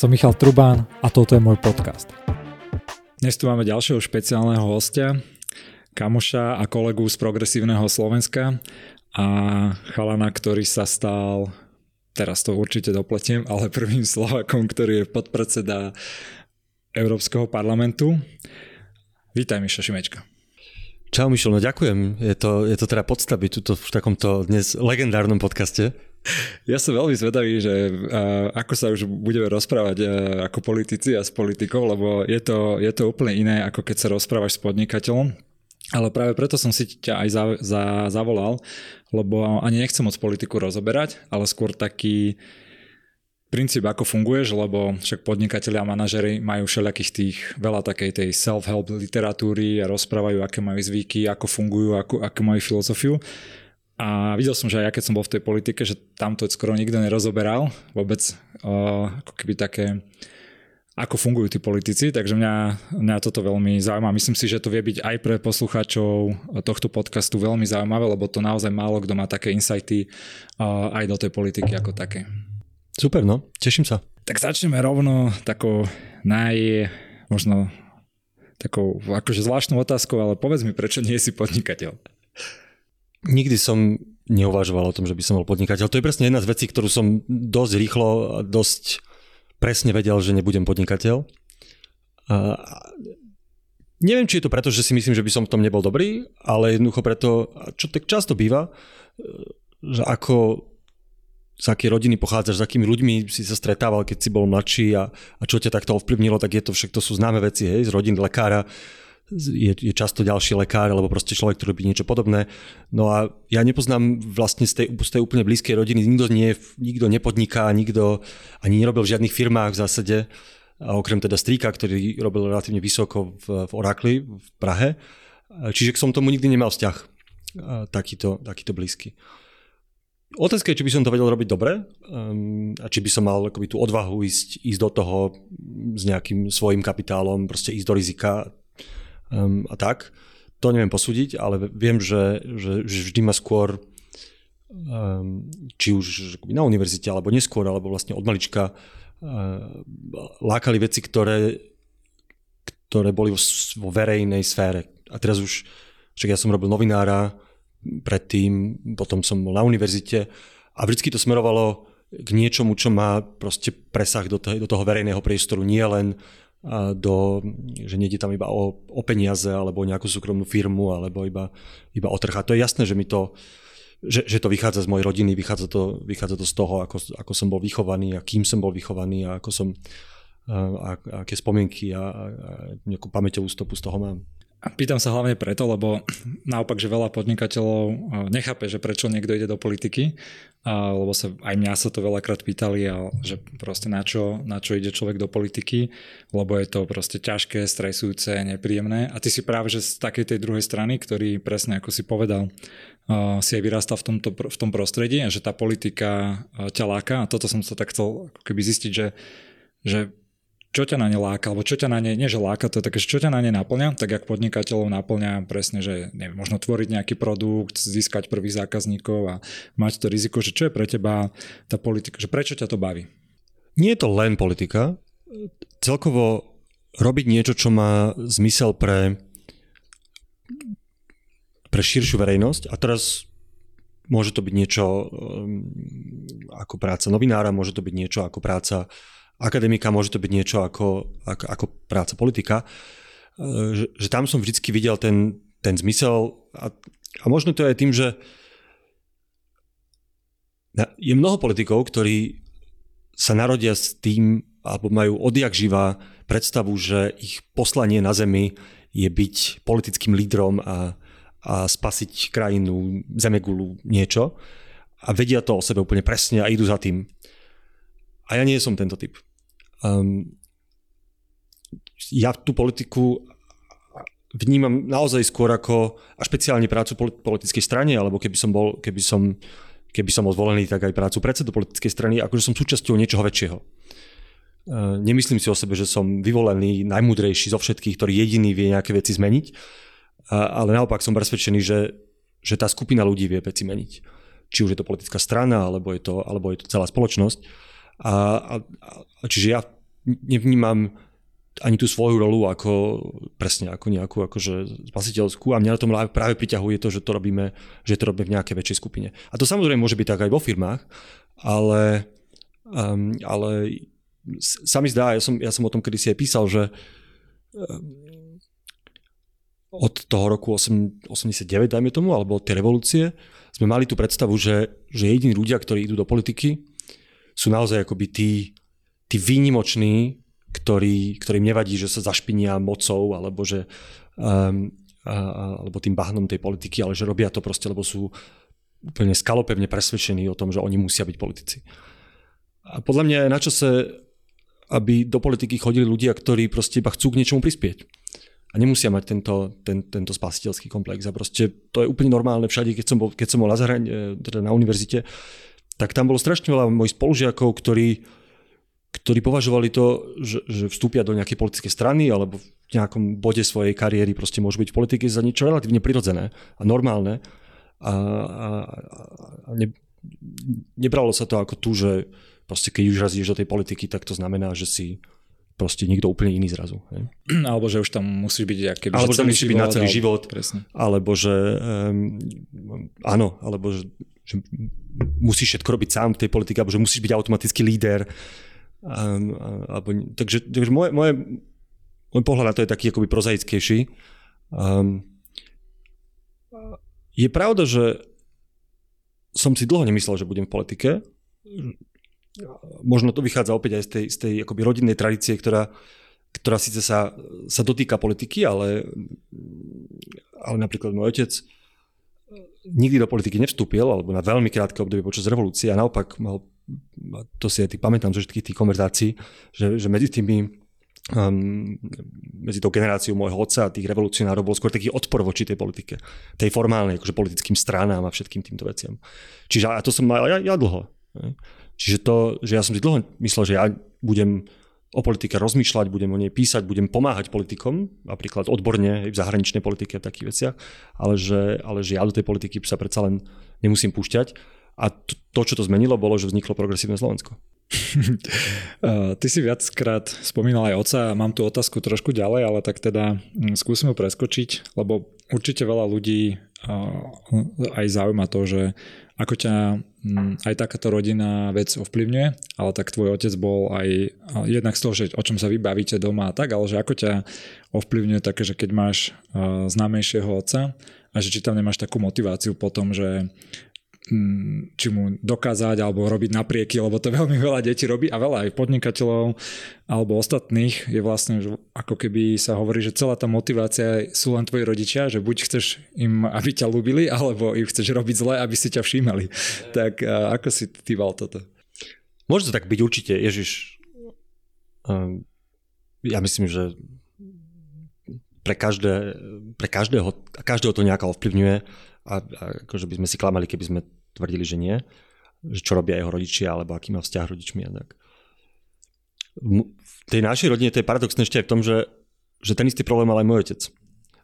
Som Michal Trubán a toto je môj podcast. Dnes tu máme ďalšieho špeciálneho hostia, kamoša a kolegu z Progresívneho Slovenska a chalana, ktorý sa stal, teraz to určite dopletiem, ale prvým Slovakom, ktorý je podpredseda Európskeho parlamentu. Vítaj Miša Šimečka. Čau Mišel, no ďakujem. Je to, je to teda podsta byť tuto v takomto dnes legendárnom podcaste. Ja som veľmi zvedavý, že ako sa už budeme rozprávať ako politici a s politikou, lebo je to, je to úplne iné, ako keď sa rozprávaš s podnikateľom. Ale práve preto som si ťa aj za, za, zavolal, lebo ani nechcem moc politiku rozoberať, ale skôr taký princíp, ako funguješ, lebo však podnikatelia a manažery majú všelijakých tých veľa takej tej self-help literatúry a rozprávajú, aké majú zvyky, ako fungujú, ako, ako majú filozofiu. A videl som, že aj ja keď som bol v tej politike, že tam to skoro nikto nerozoberal vôbec uh, ako keby také ako fungujú tí politici, takže mňa, mňa toto veľmi zaujíma. Myslím si, že to vie byť aj pre poslucháčov tohto podcastu veľmi zaujímavé, lebo to naozaj málo kto má také insighty uh, aj do tej politiky ako také. Super, no, teším sa. Tak začneme rovno takou naj, možno takou akože zvláštnou otázkou, ale povedz mi, prečo nie si podnikateľ? Nikdy som neuvažoval o tom, že by som bol podnikateľ. To je presne jedna z vecí, ktorú som dosť rýchlo a dosť presne vedel, že nebudem podnikateľ. A neviem, či je to preto, že si myslím, že by som v tom nebol dobrý, ale jednoducho preto, čo tak často býva, že ako z akej rodiny pochádzaš, s akými ľuďmi si sa stretával, keď si bol mladší a, a čo ťa takto ovplyvnilo, tak je to však to sú známe veci, hej, z rodiny lekára je, je často ďalší lekár alebo proste človek, ktorý robí niečo podobné. No a ja nepoznám vlastne z tej, z tej úplne blízkej rodiny, nikto, nie, nikto nepodniká, nikto ani nerobil v žiadnych firmách v zásade, a okrem teda strýka, ktorý robil relatívne vysoko v, v Orakli v Prahe. Čiže som tomu nikdy nemal vzťah takýto, takýto blízky. Otázka je, či by som to vedel robiť dobre um, a či by som mal akoby, tú odvahu ísť, ísť do toho s nejakým svojim kapitálom, proste ísť do rizika um, a tak. To neviem posúdiť, ale viem, že, že, že vždy ma skôr um, či už na univerzite, alebo neskôr, alebo vlastne od malička uh, lákali veci, ktoré, ktoré boli vo, verejnej sfére. A teraz už, však ja som robil novinára, predtým, potom som bol na univerzite a vždy to smerovalo k niečomu, čo má proste presah do, toho, do toho verejného priestoru, nie len do, že nejde tam iba o, o peniaze alebo o nejakú súkromnú firmu alebo iba, iba o trh. A to je jasné, že mi to, že, že to vychádza z mojej rodiny, vychádza to, vychádza to z toho, ako, ako som bol vychovaný a kým som bol vychovaný a ako som a, a aké spomienky a, a nejakú pamäťovú stopu z toho mám. Pýtam sa hlavne preto, lebo naopak, že veľa podnikateľov nechápe, že prečo niekto ide do politiky, lebo sa, aj mňa sa to veľakrát pýtali, že proste na čo, na čo ide človek do politiky, lebo je to proste ťažké, stresujúce, nepríjemné. A ty si práve že z takej tej druhej strany, ktorý presne ako si povedal, si aj vyrastal v, tomto, v tom prostredí a že tá politika ťa láka. A toto som sa tak chcel keby zistiť, že, že čo ťa na ne láka, alebo čo ťa na ne, nie že láka, to je také, čo ťa na ne naplňa, tak jak podnikateľov naplňa presne, že neviem, možno tvoriť nejaký produkt, získať prvých zákazníkov a mať to riziko, že čo je pre teba tá politika, že prečo ťa to baví? Nie je to len politika. Celkovo robiť niečo, čo má zmysel pre, pre širšiu verejnosť a teraz môže to byť niečo um, ako práca novinára, môže to byť niečo ako práca akademika, môže to byť niečo ako, ako, ako práca politika, e, že, že tam som vždy videl ten, ten zmysel a, a možno to je tým, že je mnoho politikov, ktorí sa narodia s tým, alebo majú odjak živá predstavu, že ich poslanie na Zemi je byť politickým lídrom a, a spasiť krajinu, zemegulu, niečo. A vedia to o sebe úplne presne a idú za tým. A ja nie som tento typ. Um, ja tú politiku vnímam naozaj skôr ako, a špeciálne prácu politickej strane, alebo keby som bol, keby som, keby som bol zvolený, tak aj prácu predsedu politickej strany, akože som súčasťou niečoho väčšieho. Uh, nemyslím si o sebe, že som vyvolený, najmúdrejší zo všetkých, ktorý jediný vie nejaké veci zmeniť, ale naopak som presvedčený, že, že tá skupina ľudí vie veci meniť. Či už je to politická strana, alebo je to, alebo je to celá spoločnosť. A, a, a čiže ja nevnímam ani tú svoju rolu ako presne ako nejakú akože spasiteľskú a mňa na tom práve priťahuje to, že to robíme, že to robíme v nejakej väčšej skupine. A to samozrejme môže byť tak aj vo firmách, ale, um, ale sa mi zdá, ja som, ja som o tom kedysi aj písal, že um, od toho roku 8, 89, dajme tomu, alebo od tej revolúcie, sme mali tú predstavu, že, že jediní ľudia, ktorí idú do politiky, sú naozaj akoby tí, tí výnimoční, ktorý, ktorým nevadí, že sa zašpinia mocou alebo že um, a, alebo tým bahnom tej politiky, ale že robia to proste, lebo sú úplne skalopevne presvedčení o tom, že oni musia byť politici. A podľa mňa je na čase, aby do politiky chodili ľudia, ktorí proste iba chcú k niečomu prispieť. A nemusia mať tento, ten, tento spasiteľský komplex. A proste to je úplne normálne všade, keď som bol, keď som bol na, zahrani- e, teda na univerzite, tak tam bolo strašne veľa mojich spolužiakov, ktorí ktorí považovali to, že, že vstúpia do nejakej politickej strany alebo v nejakom bode svojej kariéry proste môžu byť v politike za niečo relatívne prirodzené a normálne. A, a, a ne, nebralo sa to ako tu, že proste keď už razíš do tej politiky, tak to znamená, že si proste niekto úplne iný zrazu. Hej. Alebo že už tam musíš byť aké, Alebo že tam musíš byť na celý život. Presne. Alebo že um, áno, alebo že, že musíš všetko robiť sám v tej politike, alebo že musíš byť automaticky líder Um, alebo, takže takže moje, moje, môj pohľad na to je taký akoby prozaickejší. Um, je pravda, že som si dlho nemyslel, že budem v politike. Možno to vychádza opäť aj z tej, z tej akoby rodinnej tradície, ktorá, ktorá síce sa, sa dotýka politiky, ale, ale napríklad môj otec nikdy do politiky nevstúpil, alebo na veľmi krátke obdobie počas revolúcie a naopak mal to si aj tý, pamätám zo všetkých tých konverzácií, že, že medzi tými um, medzi tou generáciou môjho otca a tých revolucionárov bol skôr taký odpor voči tej politike. Tej formálnej, akože politickým stranám a všetkým týmto veciam. Čiže a to som mal ja, ja dlho. Ne? Čiže to, že ja som si dlho myslel, že ja budem o politike rozmýšľať, budem o nej písať, budem pomáhať politikom, napríklad odborne v zahraničnej politike a takých veciach, ale že, ale že ja do tej politiky sa predsa len nemusím púšťať. A to, čo to zmenilo, bolo, že vzniklo progresívne Slovensko. Ty si viackrát spomínal aj oca, mám tu otázku trošku ďalej, ale tak teda mm, skúsim ho preskočiť, lebo určite veľa ľudí aj zaujíma to, že ako ťa aj takáto rodina vec ovplyvňuje, ale tak tvoj otec bol aj jednak z toho, že o čom sa vybavíte doma a tak, ale že ako ťa ovplyvňuje také, že keď máš známejšieho otca a že či tam nemáš takú motiváciu potom, že Mm, či mu dokázať alebo robiť naprieky, lebo to veľmi veľa detí robí a veľa aj podnikateľov alebo ostatných je vlastne ako keby sa hovorí, že celá tá motivácia sú len tvoji rodičia, že buď chceš im, aby ťa ľúbili, alebo im chceš robiť zle, aby si ťa všímali. Tak ako si ty val toto? Môže to tak byť určite, Ježiš. Um, ja myslím, že pre, každé, pre každého, každého to nejako ovplyvňuje a, a akože by sme si klamali, keby sme tvrdili, že nie, že čo robia jeho rodičia, alebo aký má vzťah rodičmi a tak. V tej našej rodine to je paradoxné ešte aj v tom, že, že ten istý problém mal aj môj otec.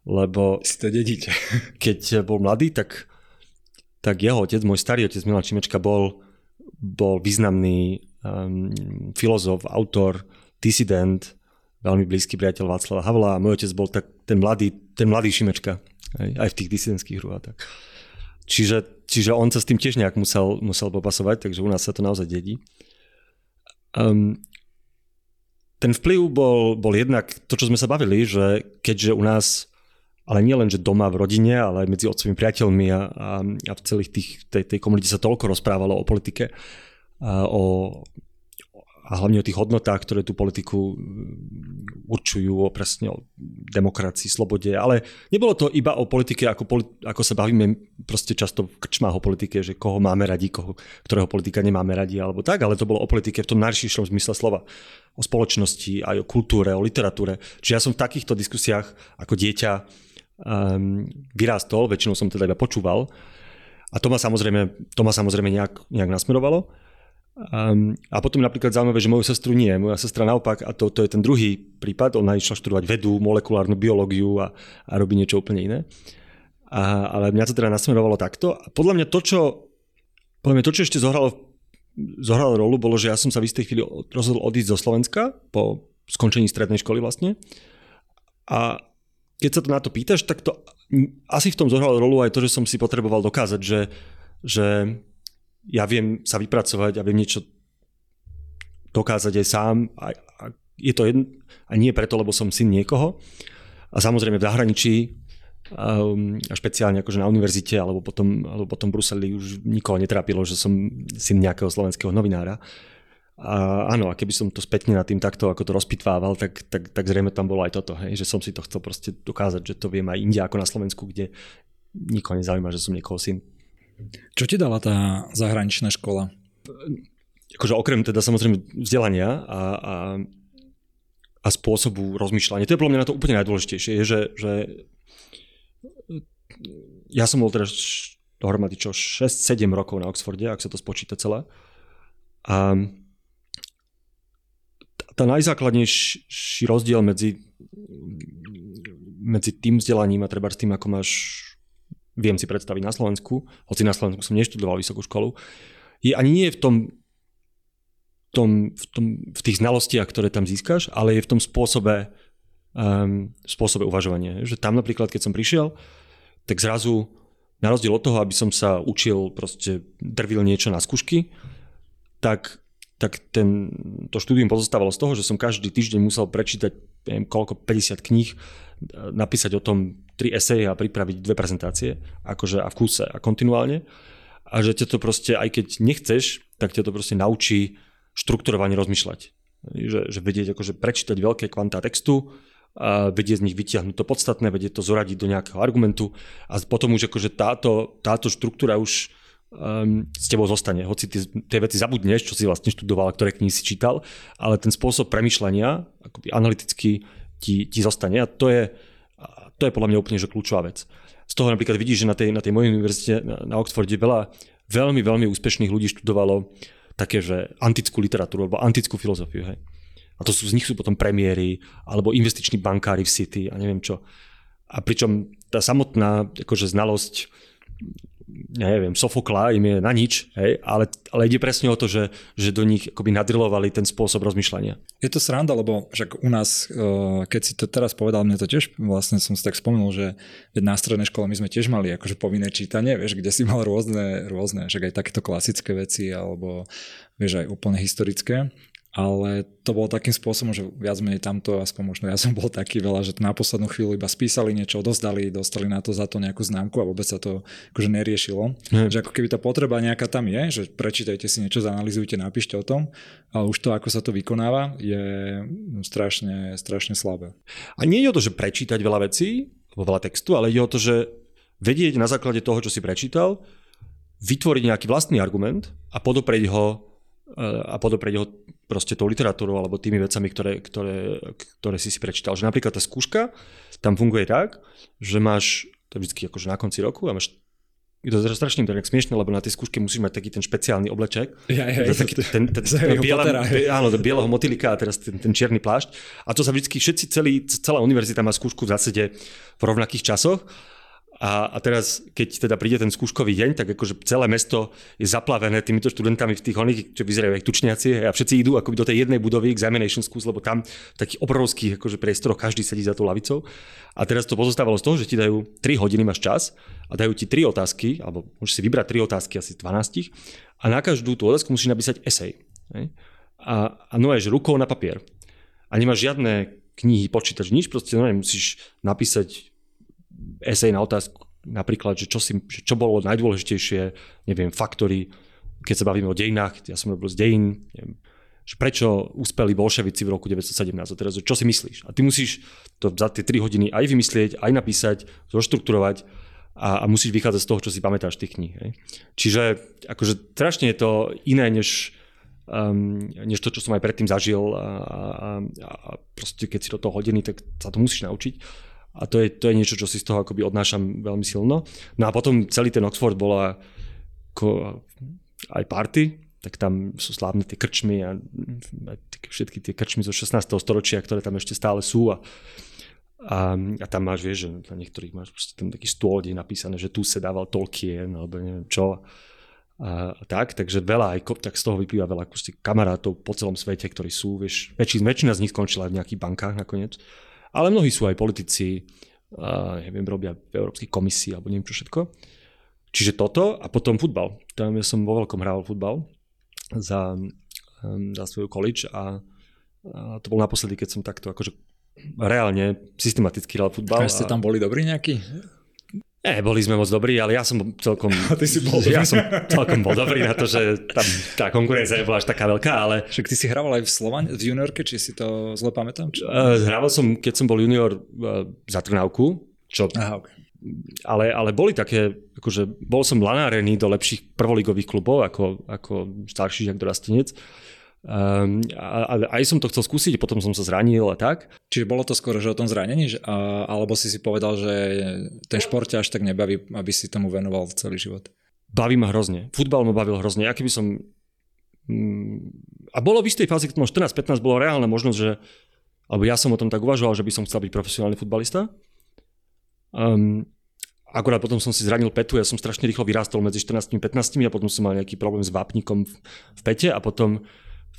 Lebo si to dedíte. keď bol mladý, tak, tak jeho otec, môj starý otec Milan Čimečka bol, bol významný um, filozof, autor, disident, veľmi blízky priateľ Václava Havla a môj otec bol tak ten mladý, ten mladý Šimečka, aj, aj v tých disidentských hrách. Tak. Čiže, čiže on sa s tým tiež nejak musel, musel popasovať, takže u nás sa to naozaj dedí. Um, ten vplyv bol, bol jednak to, čo sme sa bavili, že keďže u nás, ale nie len, že doma v rodine, ale aj medzi otcovými priateľmi a, a, a v celých tých, tej, tej komunite sa toľko rozprávalo o politike, a o, a hlavne o tých hodnotách, ktoré tú politiku určujú, o presne o demokracii, slobode, ale nebolo to iba o politike, ako, ako sa bavíme proste často v krčmách o politike, že koho máme radi, koho, ktorého politika nemáme radi, alebo tak, ale to bolo o politike v tom najširšom zmysle slova. O spoločnosti, aj o kultúre, o literatúre. Čiže ja som v takýchto diskusiách ako dieťa um, vyrástol, väčšinou som teda iba počúval, a to ma samozrejme, to ma samozrejme nejak, nejak nasmerovalo. Um, a potom napríklad zaujímavé, že moju sestru nie. Moja sestra naopak, a to, to je ten druhý prípad, ona išla študovať vedu, molekulárnu biológiu a, a robí niečo úplne iné. A, ale mňa to teda nasmerovalo takto. A podľa mňa to, čo, podľa mňa to, čo ešte zohralo zohralo rolu, bolo, že ja som sa v istej chvíli rozhodol odísť zo Slovenska po skončení strednej školy vlastne. A keď sa to na to pýtaš, tak to asi v tom zohralo rolu aj to, že som si potreboval dokázať, že, že ja viem sa vypracovať a viem niečo dokázať aj sám. A, a je to jedno, a nie preto, lebo som syn niekoho. A samozrejme v zahraničí um, a špeciálne akože na univerzite alebo potom, alebo potom v Bruseli už nikoho netrápilo, že som syn nejakého slovenského novinára. A áno, a keby som to spätne na tým takto ako to rozpitvával, tak, tak, tak zrejme tam bolo aj toto, hej, že som si to chcel proste dokázať, že to viem aj inde ako na Slovensku, kde nikoho nezaujíma, že som niekoho syn. Čo ti dala tá zahraničná škola? Akože okrem teda samozrejme vzdelania a, a, a spôsobu rozmýšľania, to je podľa mňa na to úplne najdôležitejšie, je, že, že ja som bol teraz dohromady čo 6-7 rokov na Oxforde, ak sa to spočíta celé. A tá najzákladnejší rozdiel medzi, medzi tým vzdelaním a treba s tým, ako máš, viem si predstaviť na Slovensku, hoci na Slovensku som neštudoval vysokú školu, je ani nie v tom, tom, v, tom, v tých znalostiach, ktoré tam získaš, ale je v tom spôsobe, um, spôsobe uvažovania. Že tam napríklad, keď som prišiel, tak zrazu na rozdiel od toho, aby som sa učil, proste drvil niečo na skúšky, tak tak ten, to štúdium pozostávalo z toho, že som každý týždeň musel prečítať neviem, koľko, 50 kníh, napísať o tom tri eseje a pripraviť dve prezentácie, akože a v kúse a kontinuálne. A že ťa to proste, aj keď nechceš, tak ťa to proste naučí štrukturovane rozmýšľať. Že, že vedieť akože prečítať veľké kvantá textu, a vedieť z nich vytiahnuť to podstatné, vedieť to zoradiť do nejakého argumentu a potom už akože táto, táto štruktúra už um, s tebou zostane. Hoci tie, tie veci zabudneš, čo si vlastne študoval, ktoré knihy si čítal, ale ten spôsob premyšľania, akoby analyticky ti, ti zostane a to je, to je podľa mňa úplne že kľúčová vec. Z toho napríklad vidíš, že na tej, na tej mojej univerzite na, na Oxforde veľa veľmi, veľmi úspešných ľudí študovalo také, že antickú literatúru alebo antickú filozofiu. Hej. A to sú, z nich sú potom premiéry alebo investiční bankári v City a neviem čo. A pričom tá samotná akože znalosť neviem, Sofokla im je na nič, hej, ale, ale ide presne o to, že, že do nich akoby nadrilovali ten spôsob rozmýšľania. Je to sranda, lebo však u nás, eh, keď si to teraz povedal, mne to tiež vlastne som si tak spomenul, že na strednej škole my sme tiež mali akože povinné čítanie, vieš, kde si mal rôzne, rôzne, však aj takéto klasické veci, alebo vieš, aj úplne historické ale to bolo takým spôsobom, že viac menej tamto, aspoň možno ja som bol taký veľa, že na poslednú chvíľu iba spísali niečo, dozdali, dostali na to za to nejakú známku a vôbec sa to akože neriešilo. Mm. Že ako keby tá potreba nejaká tam je, že prečítajte si niečo, zanalizujte, napíšte o tom, ale už to, ako sa to vykonáva, je strašne, strašne slabé. A nie je o to, že prečítať veľa vecí, veľa textu, ale je o to, že vedieť na základe toho, čo si prečítal, vytvoriť nejaký vlastný argument a podopreť ho a podopreť ho proste tou literatúrou alebo tými vecami, ktoré, ktoré, ktoré si si prečítal. Že napríklad tá skúška tam funguje tak, že máš, to je vždy akože na konci roku a máš je to strašne to smiešne, lebo na tej skúške musíš mať taký ten špeciálny obleček. Ja, ja, taký, ten, ten, ten, biela, áno, bieleho motylika a teraz ten, ten čierny plášť. A to sa vždy, všetci, celý, celá univerzita má skúšku v zásade v rovnakých časoch a, a teraz, keď teda príde ten skúškový deň, tak akože celé mesto je zaplavené týmito študentami v tých oných, čo vyzerajú ako tučniaci a všetci idú akoby do tej jednej budovy examination schools, lebo tam v takých obrovských akože priestoroch každý sedí za tou lavicou. A teraz to pozostávalo z toho, že ti dajú 3 hodiny, máš čas a dajú ti 3 otázky, alebo môžeš si vybrať 3 otázky, asi 12 a na každú tú otázku musíš napísať esej. A, a no rukou na papier. A nemáš žiadne knihy, počítač, nič, proste no, musíš napísať esej na otázku napríklad, že čo, si, čo bolo najdôležitejšie, neviem, faktory, keď sa bavíme o dejinách, ja som robil z dejín, neviem, že prečo uspeli bolševici v roku 1917 a teraz, čo si myslíš? A ty musíš to za tie 3 hodiny aj vymyslieť, aj napísať, zoštrukturovať a, a musíš vychádzať z toho, čo si pamätáš tých kníh. Hej. Čiže akože strašne je to iné, než, um, než to, čo som aj predtým zažil a, a, a proste keď si do toho hodiny, tak sa to musíš naučiť. A to je, to je niečo, čo si z toho akoby odnášam veľmi silno. No a potom celý ten Oxford bola ako aj party, tak tam sú slávne tie krčmy a všetky tie krčmy zo 16. storočia, ktoré tam ešte stále sú a, a, a tam máš, vieš, že na niektorých máš ten taký stôl, kde je napísané, že tu sa dával Tolkien alebo neviem čo. a tak, takže veľa aj tak z toho vyplýva veľa kamarátov po celom svete, ktorí sú, vieš, väčšina z nich skončila v nejakých bankách nakoniec, ale mnohí sú aj politici, a neviem, robia v Európskej komisii alebo neviem čo všetko. Čiže toto a potom futbal. Tam ja som vo veľkom hral futbal za, za svoju college a, a to bol naposledy, keď som takto akože reálne systematicky hral futbal. A ste tam boli dobrí nejakí? Ne, boli sme moc dobrí, ale ja som celkom... A ty si bol Ja som celkom bol dobrý na to, že tam tá konkurencia nebola až taká veľká, ale... Však ty si hrával aj v Slovan, v juniorke, či si to zle pamätám? Či... Uh, hrával som, keď som bol junior uh, za Trnavku, čo... Aha, okay. Ale, ale boli také, akože bol som lanárený do lepších prvoligových klubov ako, ako starší žiak dorastenec. Um, a, a aj som to chcel skúsiť, potom som sa zranil a tak. Čiže bolo to skoro, že o tom zranení, že, a, alebo si si povedal, že ten šport ťa až tak nebaví, aby si tomu venoval celý život? Baví ma hrozne. Futbal ma bavil hrozne. Ja keby som... Mm, a bolo v istej fáze, keď som 14-15, bolo reálna možnosť, že alebo ja som o tom tak uvažoval, že by som chcel byť profesionálny futbalista. Um, akorát potom som si zranil petu, ja som strašne rýchlo vyrástol medzi 14 a 15 a potom som mal nejaký problém s vápnikom v, pete a potom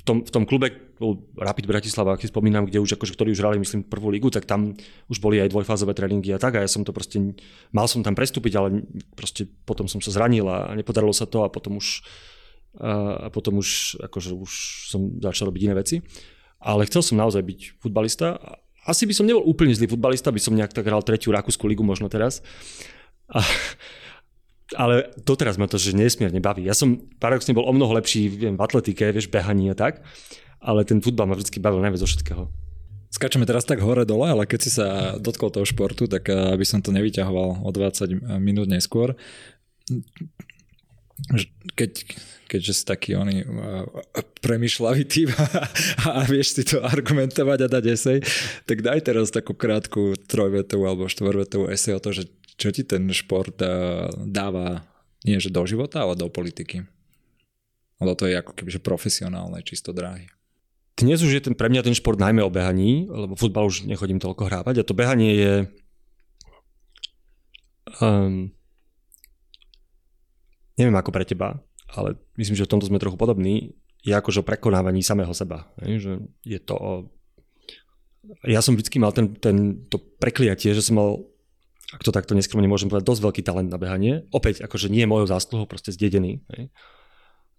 tom, v tom klube Rapid Bratislava, ak si spomínam, kde už akože, ktorí už hrali, myslím, prvú ligu, tak tam už boli aj dvojfázové tréningy a tak a ja som to proste, mal som tam prestúpiť, ale proste potom som sa zranil a nepodarilo sa to a potom už a potom už, akože už som začal robiť iné veci. Ale chcel som naozaj byť futbalista. Asi by som nebol úplne zlý futbalista, by som nejak tak hral tretiu Rakúsku ligu možno teraz. A, ale doteraz ma to, že nesmierne baví. Ja som paradoxne bol o mnoho lepší viem, v atletike, vieš, behaní a tak, ale ten futbal ma vždy bavil najviac zo všetkého. Skačeme teraz tak hore-dole, ale keď si sa dotkol toho športu, tak eh, aby som to nevyťahoval o 20 minút neskôr. Keď, keďže si taký oný eh, premyšľavý typ a vieš si to argumentovať a dať esej, tak daj teraz takú krátku trojvetovú alebo štvorvetovú esej o to, že čo ti ten šport eh, dáva nie že do života, ale do politiky? Lebo to je ako keby profesionálne, čisto dráhy. Dnes už je ten, pre mňa ten šport najmä o behaní, lebo futbal už nechodím toľko hrávať a to behanie je um, neviem ako pre teba, ale myslím, že v tomto sme trochu podobní, je akože o prekonávaní samého seba. Že je to o... Ja som vždycky mal ten, ten, to prekliatie, že som mal ak to takto neskromne môžem povedať, dosť veľký talent na behanie. Opäť, akože nie je mojou zásluhou, proste zdedený. Hej.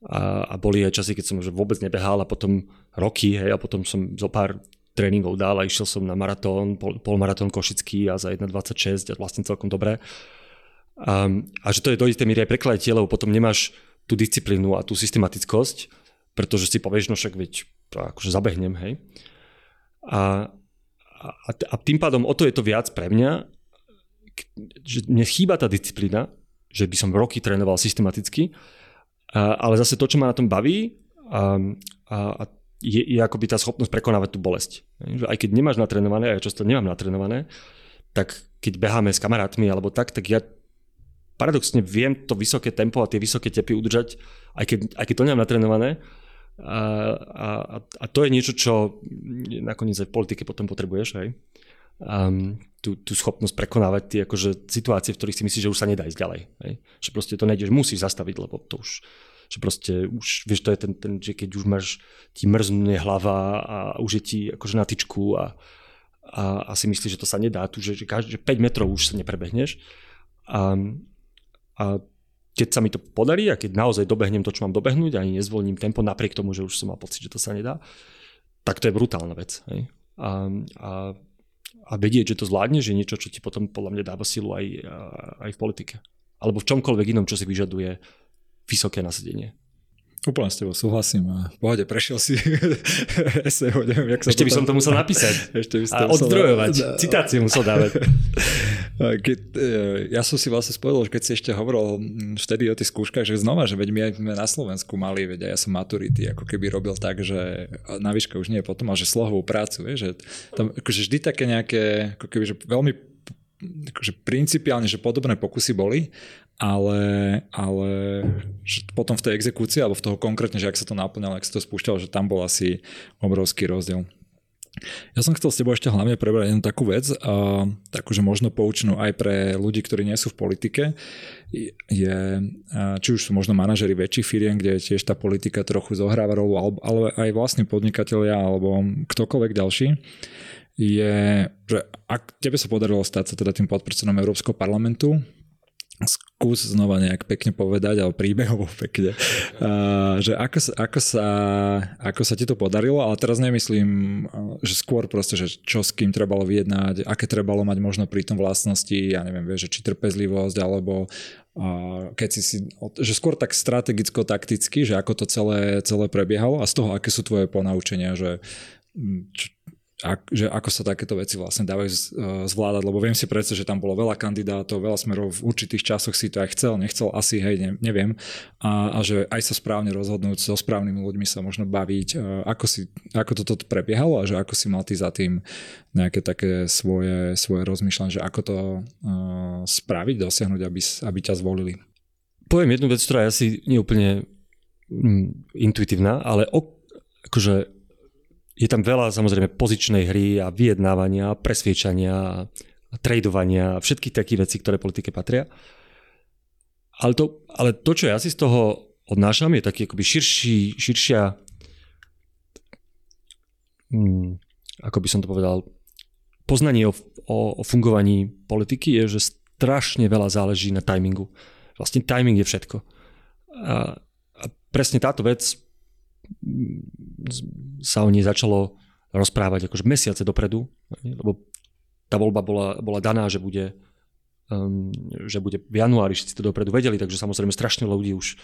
A, a boli aj časy, keď som že vôbec nebehal a potom roky, hej, a potom som zo pár tréningov dal a išiel som na maratón, pol, polmaratón Košický a za 1.26 a vlastne celkom dobré. A, a že to je do istej míry aj preklatie, lebo potom nemáš tú disciplínu a tú systematickosť, pretože si povieš, no však veď akože zabehnem, hej. A, a, a tým pádom o to je to viac pre mňa, že mne chýba tá disciplína, že by som roky trénoval systematicky, ale zase to, čo ma na tom baví, a, a, a je, je akoby tá schopnosť prekonávať tú bolesť. Aj keď nemáš natrénované, a ja často nemám natrénované, tak keď beháme s kamarátmi alebo tak, tak ja paradoxne viem to vysoké tempo a tie vysoké tepy udržať, aj keď, aj keď to nemám natrénované. A, a, a to je niečo, čo nakoniec aj v politike potom potrebuješ. Hej? Um, tú, tú schopnosť prekonávať tie akože, situácie, v ktorých si myslíš, že už sa nedá ísť ďalej. Hej? Že proste to nejdeš, musíš zastaviť, lebo to už, že proste už, vieš, to je ten, ten že keď už máš, ti mrzne hlava a už je ti akože na tyčku a, a, a si myslíš, že to sa nedá, tu, že, že, každý, že 5 metrov už sa neprebehneš. A, a keď sa mi to podarí a keď naozaj dobehnem to, čo mám dobehnúť, ani nezvolním tempo napriek tomu, že už som mal pocit, že to sa nedá, tak to je brutálna vec. Hej? A, a a vedieť, že to zvládneš, je niečo, čo ti potom podľa mňa dáva silu aj, aj v politike. Alebo v čomkoľvek inom, čo si vyžaduje vysoké nasadenie. Úplne s tebou súhlasím a v pohode prešiel si eseo, neviem, jak sa Ešte by som to musel napísať Ešte by a odzdrojovať, dá... citáciu musel dávať. Keď, e, ja som si vlastne spojil, že keď si ešte hovoril vtedy o tých skúškach, že znova, že veď my sme na Slovensku mali, veď ja som maturity ako keby robil tak, že na výške už nie potom, ale že slohovú prácu, vieš, že tam akože vždy také nejaké, ako keby, že veľmi akože principiálne, že podobné pokusy boli, ale, ale že potom v tej exekúcii, alebo v toho konkrétne, že ak sa to naplňalo, ak sa to spúšťalo, že tam bol asi obrovský rozdiel. Ja som chcel s tebou ešte hlavne prebrať jednu takú vec, a, takú, že možno poučnú aj pre ľudí, ktorí nie sú v politike, je, či už sú možno manažeri väčších firiem, kde tiež tá politika trochu zohráva rolu, ale aj vlastní podnikatelia alebo ktokoľvek ďalší, je, že ak tebe sa podarilo stať sa teda tým podpredsedom Európskeho parlamentu, skús znova nejak pekne povedať, ale príbehovo pekne, uh, že ako, ako, sa, ako sa ti to podarilo, ale teraz nemyslím, že skôr proste, že čo s kým trebalo vyjednať, aké trebalo mať možno pri tom vlastnosti, ja neviem, vieš, že či trpezlivosť, alebo uh, keď si si, že skôr tak strategicko-takticky, že ako to celé, celé prebiehalo a z toho, aké sú tvoje ponaučenia, že č, ak, že ako sa takéto veci vlastne dávajú e, zvládať, lebo viem si predsa, že tam bolo veľa kandidátov, veľa smerov, v určitých časoch si to aj chcel, nechcel, asi, hej, ne, neviem, a, a že aj sa správne rozhodnúť, so správnymi ľuďmi sa možno baviť, e, ako, si, ako toto prebiehalo a že ako si mal ty za tým nejaké také svoje, svoje rozmýšľanie, že ako to uh, spraviť, dosiahnuť, aby, aby ťa zvolili. Poviem jednu vec, ktorá je asi neúplne mm, intuitívna, ale o, akože je tam veľa samozrejme pozičnej hry a vyjednávania, presviečania a tradovania všetky také veci, ktoré politike patria. Ale to, ale to, čo ja si z toho odnášam, je taký akoby širší, širšia hmm, ako by som to povedal, poznanie o, o, o fungovaní politiky je, že strašne veľa záleží na timingu. Vlastne timing je všetko. A, a presne táto vec sa o nej začalo rozprávať akože mesiace dopredu, lebo tá voľba bola, bola daná, že bude, um, že bude v januári, všetci to dopredu vedeli, takže samozrejme strašne ľudí už,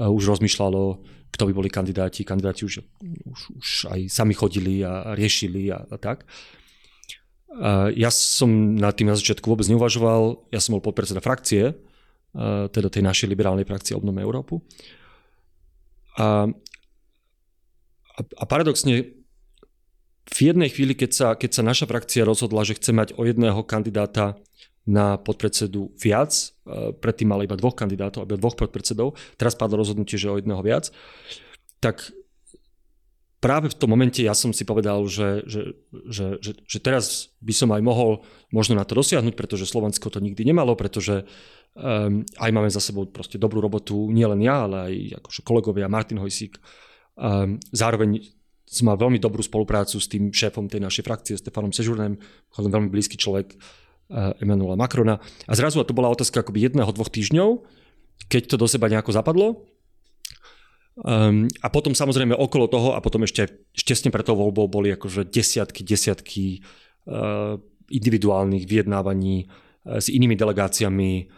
uh, už rozmýšľalo, kto by boli kandidáti. Kandidáti už, už, už aj sami chodili a, riešili a, a tak. Uh, ja som na tým na začiatku vôbec neuvažoval, ja som bol podpredseda frakcie, uh, teda tej našej liberálnej frakcie Obnome Európu. A a paradoxne v jednej chvíli, keď sa, keď sa naša frakcia rozhodla, že chce mať o jedného kandidáta na podpredsedu viac, e, predtým mali iba dvoch kandidátov, alebo dvoch podpredsedov, teraz padlo rozhodnutie, že o jedného viac, tak práve v tom momente ja som si povedal, že, že, že, že, že teraz by som aj mohol možno na to dosiahnuť, pretože Slovensko to nikdy nemalo, pretože um, aj máme za sebou proste dobrú robotu, nielen ja, ale aj akože kolegovia Martin Hojsík, zároveň som mal veľmi dobrú spoluprácu s tým šéfom tej našej frakcie, Stefanom Sežurnem, veľmi blízky človek Emanuela Macrona. A zrazu a to bola otázka akoby jedného, dvoch týždňov, keď to do seba nejako zapadlo. Um, a potom samozrejme okolo toho a potom ešte štesne pre tou voľbou boli akože desiatky, desiatky uh, individuálnych vyjednávaní uh, s inými delegáciami,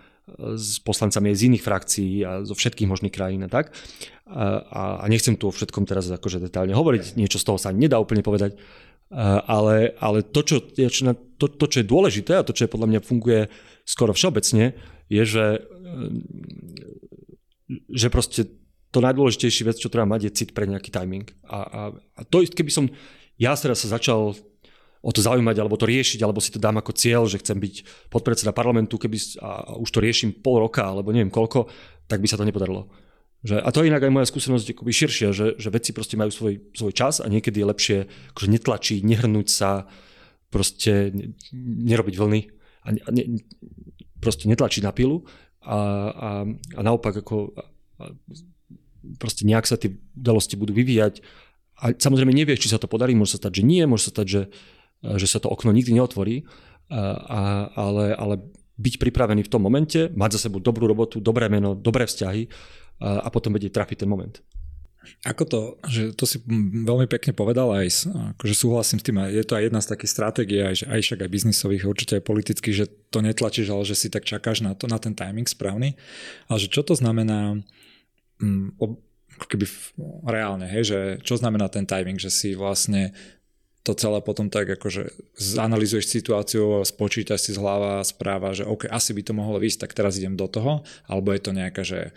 s poslancami z iných frakcií a zo všetkých možných krajín a tak. A, a nechcem tu o všetkom teraz akože detálne hovoriť, niečo z toho sa nedá úplne povedať, ale, ale to, čo, to, to, čo je dôležité a to, čo je podľa mňa funguje skoro všeobecne, je, že, že proste to najdôležitejšie vec, čo treba mať, je cit pre nejaký timing. A, a, a to, keby som ja teraz sa začal o to zaujímať, alebo to riešiť, alebo si to dám ako cieľ, že chcem byť podpredseda parlamentu, keby a už to riešim pol roka, alebo neviem koľko, tak by sa to nepodarilo. Že, a to je inak aj moja skúsenosť akoby širšia, že, že veci proste majú svoj, svoj čas a niekedy je lepšie akože netlačiť, nehrnúť sa, proste nerobiť vlny a, ne, proste netlačiť na pilu a, a, a naopak ako a, proste nejak sa tie udalosti budú vyvíjať a samozrejme nevieš, či sa to podarí, môže sa stať, že nie, môže sa stať, že že sa to okno nikdy neotvorí, a, ale, ale byť pripravený v tom momente, mať za sebou dobrú robotu, dobré meno, dobré vzťahy a, a potom vedieť trafiť ten moment. Ako to, že to si veľmi pekne povedal aj, akože súhlasím s tým, je to aj jedna z takých stratégií, aj, aj však aj biznisových, určite aj politických, že to netlačíš, ale že si tak čakáš na to, na ten timing správny. Ale že čo to znamená mm, keby reálne, hej, že čo znamená ten timing, že si vlastne to celé potom tak akože zanalizuješ situáciu, spočítaš si z hlava správa, že OK, asi by to mohlo výsť, tak teraz idem do toho, alebo je to nejaká, že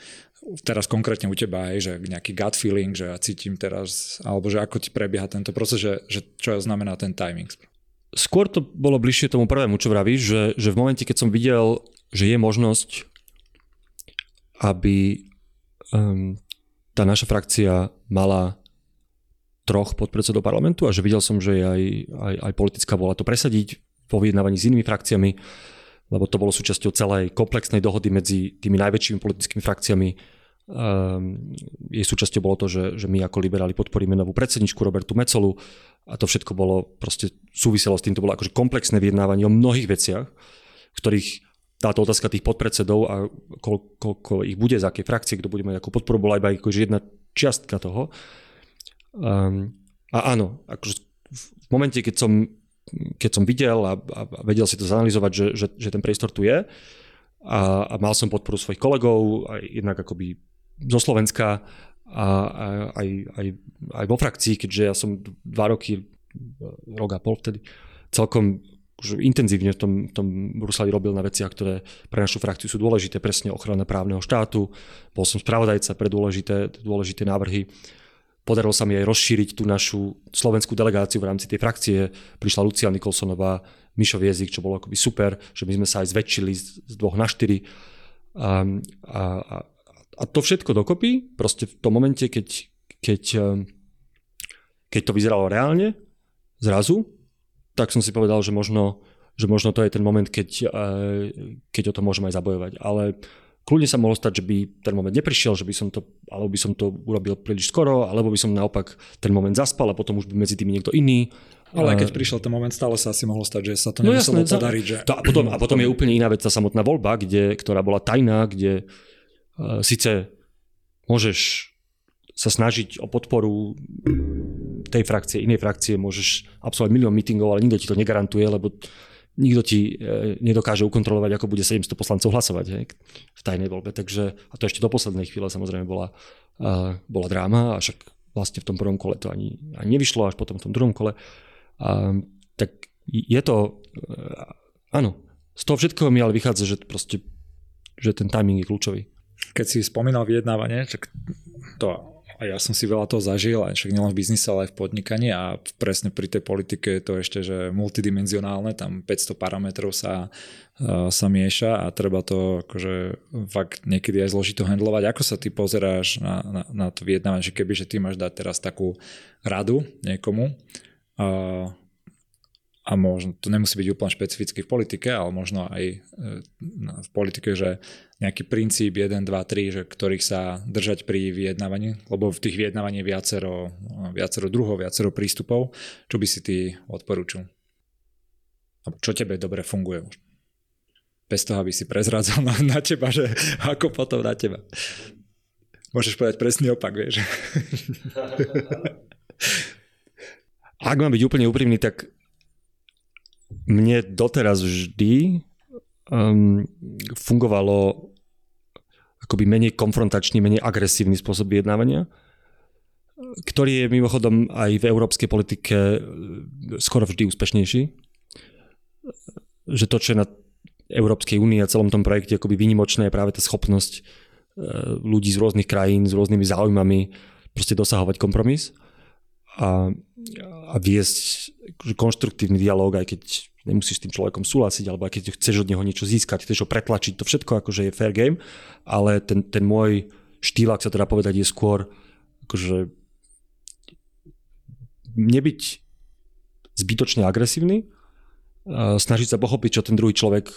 teraz konkrétne u teba je, že nejaký gut feeling, že ja cítim teraz, alebo že ako ti prebieha tento proces, že, že čo znamená ten timing. Skôr to bolo bližšie tomu prvému, čo vravíš, že, že v momente, keď som videl, že je možnosť, aby um, tá naša frakcia mala troch podpredsedov parlamentu a že videl som, že je aj, aj, aj politická vola to presadiť vo vyjednávaní s inými frakciami, lebo to bolo súčasťou celej komplexnej dohody medzi tými najväčšími politickými frakciami. Um, jej súčasťou bolo to, že, že my ako liberáli podporíme novú predsedničku Robertu Mecolu a to všetko bolo proste súviselo s tým, to bolo akože komplexné vyjednávanie o mnohých veciach, ktorých táto otázka tých podpredsedov a koľko, koľko ich bude, z akej frakcie, kto bude mať ako podporu, bola iba akože jedna čiastka toho. Um, a áno, akože v momente, keď som, keď som videl a, a vedel si to zanalizovať, že, že, že ten priestor tu je a, a mal som podporu svojich kolegov, aj jednak akoby zo Slovenska a, a aj, aj, aj vo frakcii, keďže ja som dva roky, rok a pol vtedy, celkom intenzívne v tom, v tom Bruseli robil na veciach, ktoré pre našu frakciu sú dôležité, presne ochrana právneho štátu. Bol som spravodajca pre dôležité, dôležité návrhy Podarilo sa mi aj rozšíriť tú našu slovenskú delegáciu v rámci tej frakcie. Prišla Lucia Nikolsonová, Mišo Viezik, čo bolo akoby super, že my sme sa aj zväčšili z dvoch na štyri. A, a, a to všetko dokopy, proste v tom momente, keď, keď, keď to vyzeralo reálne, zrazu, tak som si povedal, že možno, že možno to je ten moment, keď, eh, keď o to môžeme aj zabojovať. Ale kľudne sa mohlo stať, že by ten moment neprišiel, že by som to, alebo by som to urobil príliš skoro, alebo by som naopak ten moment zaspal a potom už by medzi tými niekto iný. Ale keď prišiel ten moment, stále sa asi mohlo stať, že sa to no nemuselo jasné, podariť. Že... To, a, potom, a potom je úplne iná vec tá samotná voľba, kde, ktorá bola tajná, kde uh, síce môžeš sa snažiť o podporu tej frakcie, inej frakcie, môžeš absolvovať milión meetingov, ale nikto ti to negarantuje, lebo nikto ti e, nedokáže ukontrolovať, ako bude 700 poslancov hlasovať hej, v tajnej voľbe. Takže, a to ešte do poslednej chvíle samozrejme bola, uh, bola dráma, a však vlastne v tom prvom kole to ani, ani nevyšlo, až potom v tom druhom kole. Uh, tak je to, uh, áno, z toho všetkého mi ale vychádza, že, proste, že ten timing je kľúčový. Keď si spomínal vyjednávanie, tak to a ja som si veľa toho zažil, aj však nielen v biznise, ale aj v podnikaní a presne pri tej politike je to ešte, že multidimenzionálne, tam 500 parametrov sa, sa mieša a treba to akože fakt niekedy aj zložito handlovať. Ako sa ty pozeráš na, na, na to vyjednávanie, že keby, že ty máš dať teraz takú radu niekomu, uh, a možno, to nemusí byť úplne špecificky v politike, ale možno aj e, v politike, že nejaký princíp 1, 2, 3, že ktorých sa držať pri vyjednávaní, lebo v tých vyjednávaní je viacero, viacero druhov, viacero prístupov. Čo by si ty odporúčil? Čo tebe dobre funguje? Bez toho, aby si prezradzal na, na teba, že ako potom na teba. Môžeš povedať presný opak, vieš. Ak mám byť úplne úprimný, tak mne doteraz vždy um, fungovalo akoby menej konfrontačný, menej agresívny spôsob vyjednávania, ktorý je mimochodom aj v európskej politike uh, skoro vždy úspešnejší. Že to, čo je na Európskej únii a celom tom projekte akoby výnimočné je práve tá schopnosť uh, ľudí z rôznych krajín, s rôznymi záujmami proste dosahovať kompromis a, a viesť konštruktívny dialog, aj keď nemusíš s tým človekom súhlasiť, alebo keď chceš od neho niečo získať, chceš ho pretlačiť, to všetko akože je fair game, ale ten, ten môj štýl, ak sa teda povedať, je skôr akože nebyť zbytočne agresívny, snažiť sa pochopiť, čo ten druhý človek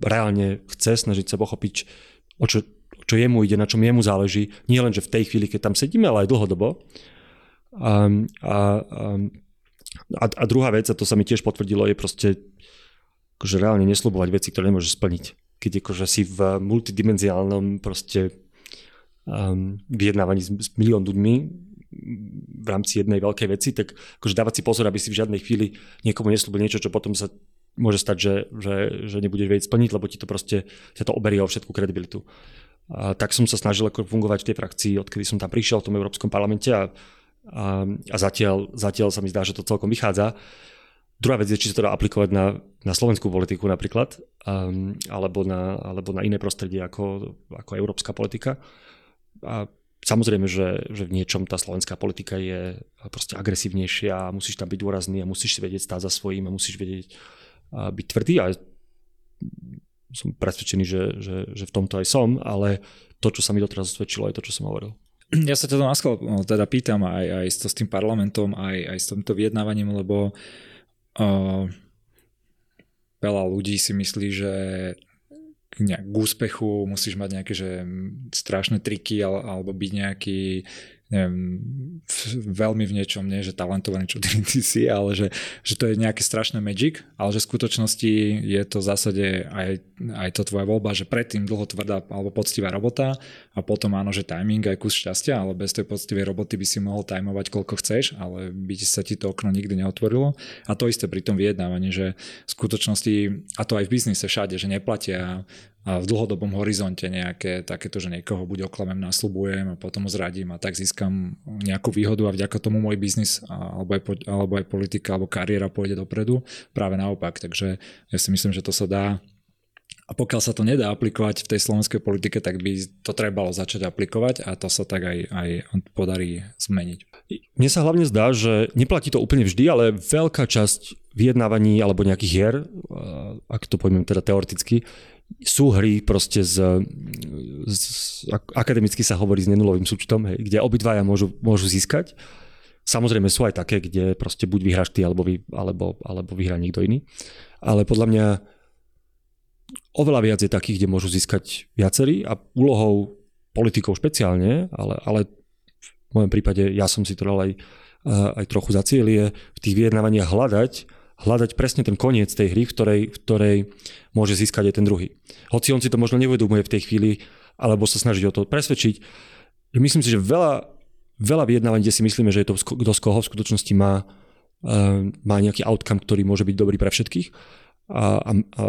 reálne chce, snažiť sa pochopiť, o čo, čo jemu ide, na čom jemu záleží, nie len, že v tej chvíli, keď tam sedíme, ale aj dlhodobo. Um, a, um, a, a druhá vec, a to sa mi tiež potvrdilo, je proste akože reálne neslubovať veci, ktoré nemôžeš splniť. Keď akože si v multidimenziálnom proste um, vyjednávaní s, s milión ľuďmi v rámci jednej veľkej veci, tak akože dávať si pozor, aby si v žiadnej chvíli niekomu neslúbil niečo, čo potom sa môže stať, že, že, že nebudeš vedieť splniť, lebo ti to proste sa to oberie o všetku kredibilitu. A tak som sa snažil ako fungovať v tej frakcii, odkedy som tam prišiel v tom Európskom parlamente a a, a zatiaľ, zatiaľ sa mi zdá, že to celkom vychádza. Druhá vec je, či sa to dá aplikovať na, na slovenskú politiku napríklad, um, alebo, na, alebo na iné prostredie ako, ako európska politika. A samozrejme, že, že v niečom tá slovenská politika je proste agresívnejšia musíš tam byť dôrazný a musíš si vedieť stáť za svojím a musíš vedieť a byť tvrdý a som presvedčený, že, že, že v tomto aj som, ale to, čo sa mi doteraz osvedčilo, je to, čo som hovoril. ja sa to naskal, no, teda pýtam aj, aj to, s tým parlamentom, aj, aj s týmto vyjednávaním, lebo uh, veľa ľudí si myslí, že k, nejak, k úspechu musíš mať nejaké že strašné triky alebo byť nejaký neviem, veľmi v niečom, nie že talentovaný, čo ty, ty si, ale že, že to je nejaké strašné magic, ale že v skutočnosti je to v zásade aj, aj to tvoja voľba, že predtým dlho tvrdá alebo poctivá robota a potom áno, že timing aj kus šťastia, ale bez tej poctivej roboty by si mohol tajmovať koľko chceš, ale by sa ti to okno nikdy neotvorilo. A to isté pri tom vyjednávaní, že v skutočnosti, a to aj v biznise všade, že neplatia v dlhodobom horizonte nejaké takéto, že niekoho buď oklamem, nasľubujem a potom ho zradím a tak získam nejakú výhodu a vďaka tomu môj biznis alebo aj, alebo aj politika alebo kariéra pôjde dopredu. Práve naopak, takže ja si myslím, že to sa dá a pokiaľ sa to nedá aplikovať v tej slovenskej politike, tak by to trebalo začať aplikovať a to sa tak aj, aj podarí zmeniť. Mne sa hlavne zdá, že neplatí to úplne vždy, ale veľká časť vyjednávaní alebo nejakých hier, ak to pojmem teda teoreticky, sú hry proste z, z akademicky sa hovorí s nenulovým súčtom, hej, kde obidvaja môžu, môžu získať. Samozrejme sú aj také, kde proste buď vyhráš ty, alebo, vy, alebo, alebo vyhrá niekto iný. Ale podľa mňa oveľa viac je takých, kde môžu získať viacerí a úlohou politikov špeciálne, ale, ale v mojom prípade ja som si to dal aj, aj trochu za cieľ, je v tých vyjednávaniach hľadať hľadať presne ten koniec tej hry, v ktorej, v ktorej môže získať aj ten druhý. Hoci on si to možno neuvedomuje v tej chvíli, alebo sa snažiť o to presvedčiť. Myslím si, že veľa, veľa vyjednávaní, kde si myslíme, že je to kto z koho v skutočnosti má, uh, má nejaký outcome, ktorý môže byť dobrý pre všetkých. A, a, a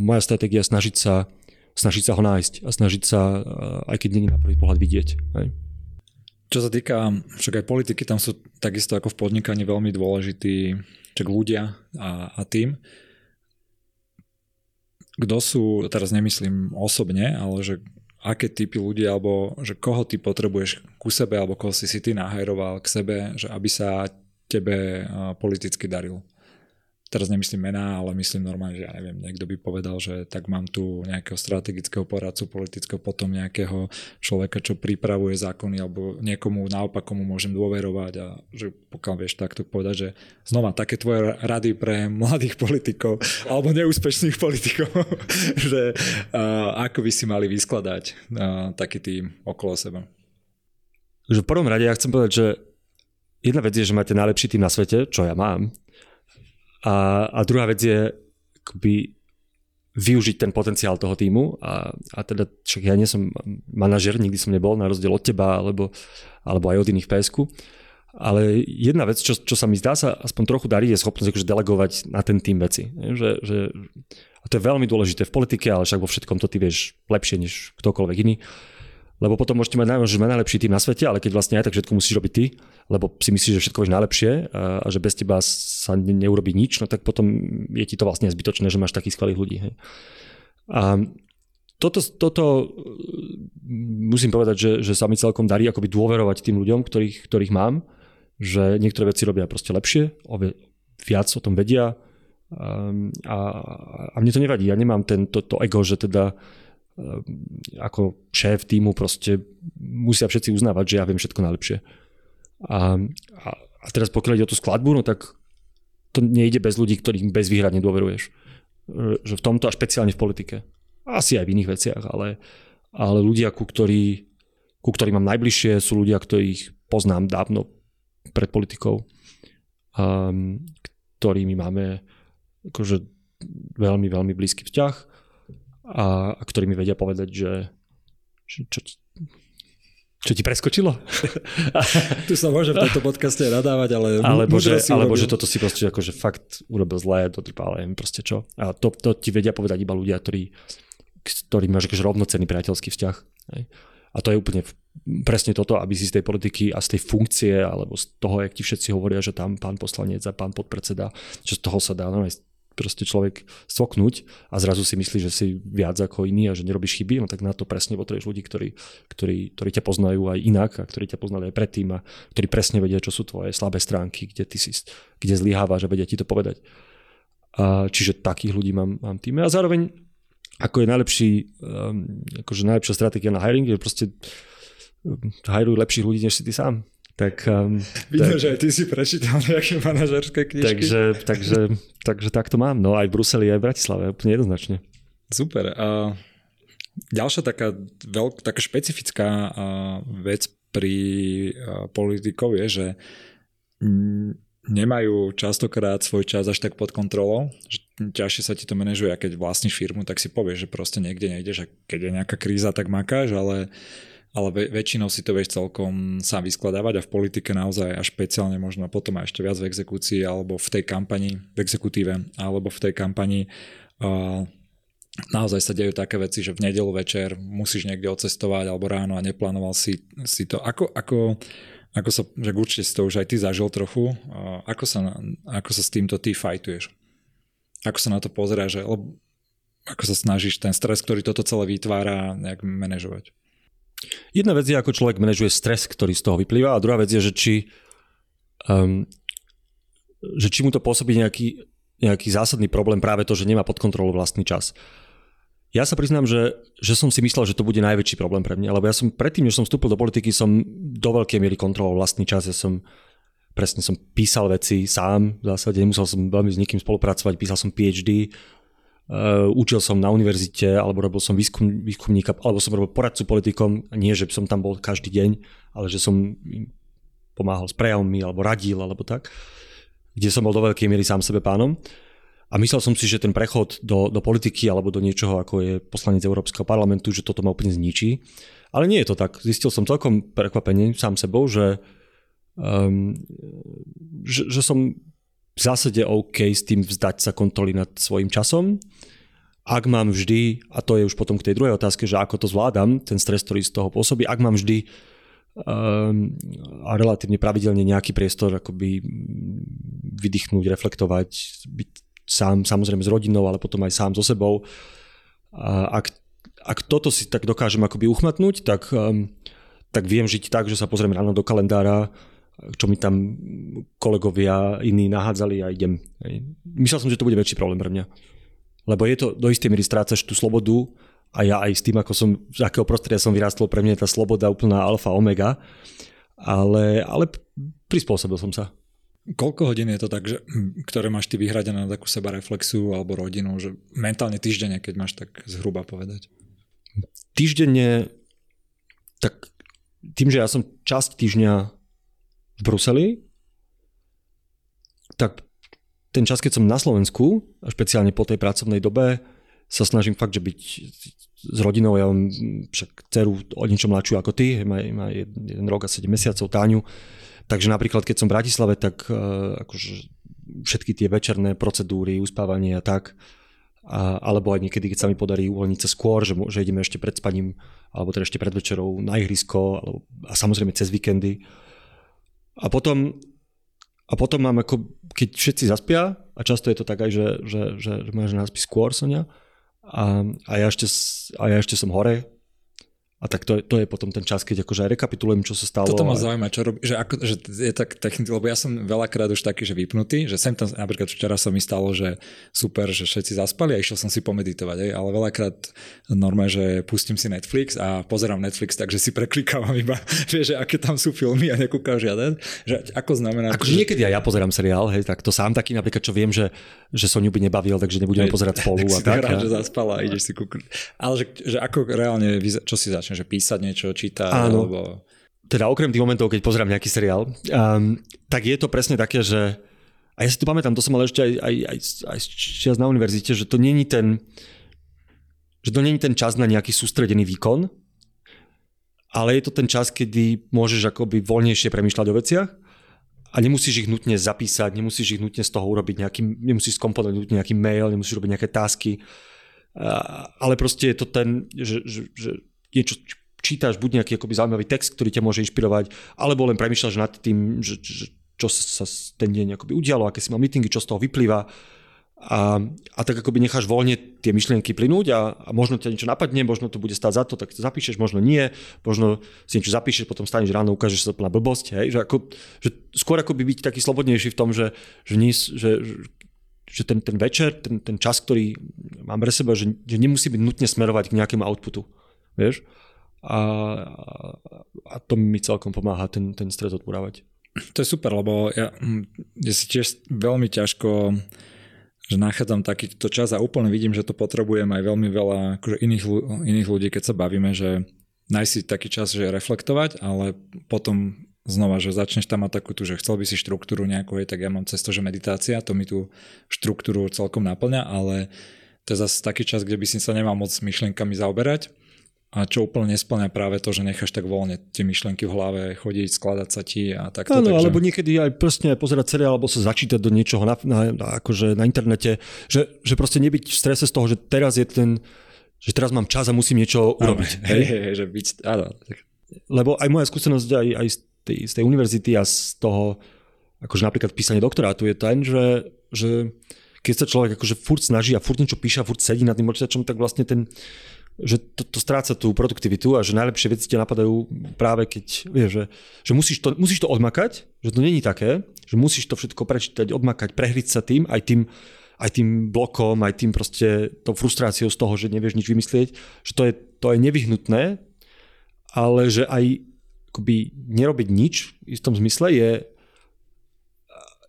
moja stratégia snažiť sa, snažiť sa ho nájsť a snažiť sa, uh, aj keď není na prvý pohľad vidieť. Hej. Čo sa týka však aj politiky, tam sú takisto ako v podnikaní veľmi dôležití čak ľudia a, a tým. Kto sú, teraz nemyslím osobne, ale že aké typy ľudí, alebo že koho ty potrebuješ ku sebe, alebo koho si si ty nahajroval k sebe, že aby sa tebe politicky darilo teraz nemyslím mená, ale myslím normálne, že ja neviem, niekto by povedal, že tak mám tu nejakého strategického poradcu politického, potom nejakého človeka, čo pripravuje zákony, alebo niekomu naopak, komu môžem dôverovať a že pokiaľ vieš takto povedať, že znova také tvoje rady pre mladých politikov alebo neúspešných politikov, že uh, ako by si mali vyskladať uh, taký tým okolo seba. Že v prvom rade ja chcem povedať, že jedna vec je, že máte najlepší tým na svete, čo ja mám, a, a druhá vec je akoby využiť ten potenciál toho týmu a, a teda však ja nie som manažer, nikdy som nebol na rozdiel od teba alebo, alebo aj od iných PSK. Ale jedna vec, čo, čo sa mi zdá sa aspoň trochu darí, je schopnosť akože delegovať na ten tým veci. Že, že, a to je veľmi dôležité v politike, ale však vo všetkom to ty vieš lepšie než ktokoľvek iný. Lebo potom môžete mať, môžeš mať najlepší tým na svete, ale keď vlastne aj tak všetko musíš robiť ty, lebo si myslíš, že všetko je najlepšie a, a že bez teba sa ne, neurobí nič, no tak potom je ti to vlastne zbytočné, že máš takých skvelých ľudí. Hej. A toto, toto musím povedať, že, že sa mi celkom darí akoby dôverovať tým ľuďom, ktorých, ktorých mám, že niektoré veci robia proste lepšie, viac o tom vedia a, a mne to nevadí. Ja nemám ten, to, to ego, že teda Ehm, ako šéf týmu proste musia všetci uznávať, že ja viem všetko najlepšie. A, a, a teraz pokiaľ ide o tú skladbu, no tak to nejde bez ľudí, ktorým bezvýhradne dôveruješ. Ehm, že v tomto a špeciálne v politike. Asi aj v iných veciach, ale, ale ľudia, ku, ktorí, ku ktorým mám najbližšie, sú ľudia, ktorých poznám dávno pred politikou, um, ktorými máme akože veľmi, veľmi blízky vzťah a, a ktorí mi vedia povedať, že čo, čo, čo ti preskočilo? tu sa môže v tomto podcaste nadávať, ale alebo, že, alebo že toto si proste akože fakt urobil zlé, dotrpal, neviem proste čo. A to, to ti vedia povedať iba ľudia, ktorí, ktorí máš akože rovnocenný priateľský vzťah. Hej. A to je úplne presne toto, aby si z tej politiky a z tej funkcie, alebo z toho, jak ti všetci hovoria, že tam pán poslanec a pán podpredseda, že z toho sa dá no, proste človek svoknúť a zrazu si myslí, že si viac ako iný a že nerobíš chyby, no tak na to presne potrebuješ ľudí, ktorí, ktorí, ktorí ťa poznajú aj inak a ktorí ťa poznali aj predtým a ktorí presne vedia, čo sú tvoje slabé stránky, kde ty si, kde zlyhávaš a vedia ti to povedať. A, čiže takých ľudí mám, mám týme a zároveň ako je najlepší, um, akože najlepšia stratégia na hiring, je proste hajrujú lepších ľudí, než si ty sám. Tak, um, tak, že aj ty si prečítal nejaké manažerské knižky. Takže, takže, takže tak to mám. No aj v Bruseli, aj v Bratislave, úplne jednoznačne. Super. Uh, ďalšia taká, veľk, taká špecifická uh, vec pri uh, politikov je, že nemajú častokrát svoj čas až tak pod kontrolou, že ťažšie sa ti to manažuje, a keď vlastníš firmu, tak si povieš, že proste niekde nejdeš a keď je nejaká kríza, tak makáš, ale ale väčšinou si to vieš celkom sám vyskladávať a v politike naozaj a špeciálne možno potom aj ešte viac v exekúcii alebo v tej kampani, v exekutíve alebo v tej kampani uh, naozaj sa dejú také veci, že v nedelu večer musíš niekde odcestovať alebo ráno a neplánoval si, si to. Ako, ako, ako sa, že určite si to už aj ty zažil trochu, ako, sa, ako sa s týmto ty fajtuješ? Ako sa na to pozera, že ako sa snažíš ten stres, ktorý toto celé vytvára, nejak manažovať? Jedna vec je, ako človek manažuje stres, ktorý z toho vyplýva a druhá vec je, že či, um, že či mu to pôsobí nejaký, nejaký zásadný problém práve to, že nemá pod kontrolou vlastný čas. Ja sa priznám, že, že som si myslel, že to bude najväčší problém pre mňa, lebo ja som predtým, než som vstúpil do politiky, som do veľkej miery kontroloval vlastný čas. Ja som presne som písal veci sám, v zásade nemusel som veľmi s nikým spolupracovať, písal som PhD, Uh, učil som na univerzite, alebo robil som výskum, výskumníka, alebo som robil poradcu politikom, nie, že som tam bol každý deň, ale že som im pomáhal s prejavmi, alebo radil, alebo tak, kde som bol do veľkej miery sám sebe pánom. A myslel som si, že ten prechod do, do politiky alebo do niečoho, ako je poslanec Európskeho parlamentu, že toto ma úplne zničí. Ale nie je to tak. Zistil som celkom prekvapenie sám sebou, že, um, že, že som v zásade OK s tým vzdať sa kontroly nad svojim časom. Ak mám vždy, a to je už potom k tej druhej otázke, že ako to zvládam, ten stres, ktorý z toho pôsobí, ak mám vždy um, a relatívne pravidelne nejaký priestor akoby vydýchnuť, reflektovať, byť sám, samozrejme s rodinou, ale potom aj sám so sebou. A ak, ak toto si tak dokážem akoby uchmatnúť, tak, um, tak viem žiť tak, že sa pozriem ráno do kalendára, čo mi tam kolegovia iní nahádzali a idem. Myslel som, že to bude väčší problém pre mňa. Lebo je to, do istej miery strácaš tú slobodu a ja aj s tým, ako som, z akého prostredia som vyrástol, pre mňa je tá sloboda úplná alfa, omega. Ale, ale prispôsobil som sa. Koľko hodín je to tak, že, ktoré máš ty vyhradené na takú seba reflexiu alebo rodinu, že mentálne týždenne, keď máš tak zhruba povedať? Týždenne, tak tým, že ja som časť týždňa v Bruseli, tak ten čas, keď som na Slovensku, a špeciálne po tej pracovnej dobe, sa snažím fakt, že byť s rodinou, ja mám však dceru o niečo mladšiu ako ty, má, má jeden, rok a 7 mesiacov, Táňu, takže napríklad keď som v Bratislave, tak uh, akože všetky tie večerné procedúry, uspávanie a tak, a, alebo aj niekedy, keď sa mi podarí uvoľniť sa skôr, že, že ideme ešte pred spaním, alebo teda ešte pred večerou na ihrisko, alebo, a samozrejme cez víkendy, a potom, a potom mám ako, keď všetci zaspia, a často je to tak aj, že, že, že, že moja žena skôr, Sonia, a, a, ja ešte, a ja ešte som hore, a tak to, to je potom ten čas, keď akože aj rekapitulujem, čo sa stalo. Toto ma zaujíma, čo robí, že, ako, že je tak technicky, lebo ja som veľakrát už taký, že vypnutý, že sem tam, napríklad včera sa mi stalo, že super, že všetci zaspali a išiel som si pomeditovať, aj, ale veľakrát normálne, že pustím si Netflix a pozerám Netflix, takže si preklikávam iba, vieš, že aké tam sú filmy a nekúkam žiaden, že ako znamená... Akože že... niekedy aj ja pozerám seriál, hej, tak to sám taký napríklad, čo viem, že, že Soniu by nebavil, takže nebudeme pozerať spolu tak a tak. Rád, a... že zaspala a ideš si kúkať. Ale že, že ako reálne, čo si začne začne, že písať niečo, čítať, Áno. alebo... Teda okrem tých momentov, keď pozerám nejaký seriál, um, tak je to presne také, že a ja si to pamätám, to som ale ešte aj, aj, aj, aj čas na univerzite, že to není ten že to není ten čas na nejaký sústredený výkon, ale je to ten čas, kedy môžeš akoby voľnejšie premýšľať o veciach a nemusíš ich nutne zapísať, nemusíš ich nutne z toho urobiť nejaký, nemusíš skomponovať nejaký mail, nemusíš robiť nejaké tasky, ale proste je to ten, že, že, že niečo čítaš, buď nejaký akoby zaujímavý text, ktorý ťa môže inšpirovať, alebo len premýšľaš nad tým, že, že, čo sa ten deň akoby udialo, aké si mal meetingy, čo z toho vyplýva. A, a tak akoby necháš voľne tie myšlienky plynúť a, a možno ťa niečo napadne, možno to bude stáť za to, tak to zapíšeš, možno nie, možno si niečo zapíšeš, potom staneš ráno, ukážeš sa plná blbosť, hej? Že, ako, že skôr akoby byť taký slobodnejší v tom, že, že, nie, že, že ten, ten večer, ten, ten čas, ktorý mám pre seba, že, že nemusí byť nutne smerovať k nejakému outputu. Vieš? a, a to mi celkom pomáha ten, ten stres odburávať. To je super, lebo ja, hm, ja si tiež veľmi ťažko že nachádzam takýto čas a úplne vidím, že to potrebujem aj veľmi veľa akože iných, iných ľudí, keď sa bavíme, že nájsť si taký čas, že reflektovať, ale potom znova, že začneš tam mať takú tu, že chcel by si štruktúru nejakú, tak ja mám cesto, že meditácia, to mi tú štruktúru celkom naplňa, ale to je zase taký čas, kde by si sa nemal moc myšlienkami zaoberať a čo úplne nesplňa práve to, že necháš tak voľne tie myšlienky v hlave chodiť, skladať sa ti a takto. Áno, takže... alebo niekedy aj proste pozerať seriál alebo sa začítať do niečoho na, na, na, akože na internete, že, že proste nebyť v strese z toho, že teraz je ten, že teraz mám čas a musím niečo urobiť. Áno, hej, hej, že byť, áno. Lebo aj moja skúsenosť aj, aj z, tej, z tej univerzity a z toho, akože napríklad písanie doktorátu je ten, že, že keď sa človek akože furt snaží a furt niečo píše a furt sedí nad tým počítačom, tak vlastne ten, že to, to stráca tú produktivitu a že najlepšie veci ťa napadajú práve keď, vieš, že, že musíš, to, musíš to odmakať, že to není také, že musíš to všetko prečítať, odmakať, prehriť sa tým, aj tým, aj tým blokom, aj tým proste tou frustráciou z toho, že nevieš nič vymyslieť, že to je, to je nevyhnutné, ale že aj akoby nerobiť nič v istom zmysle je,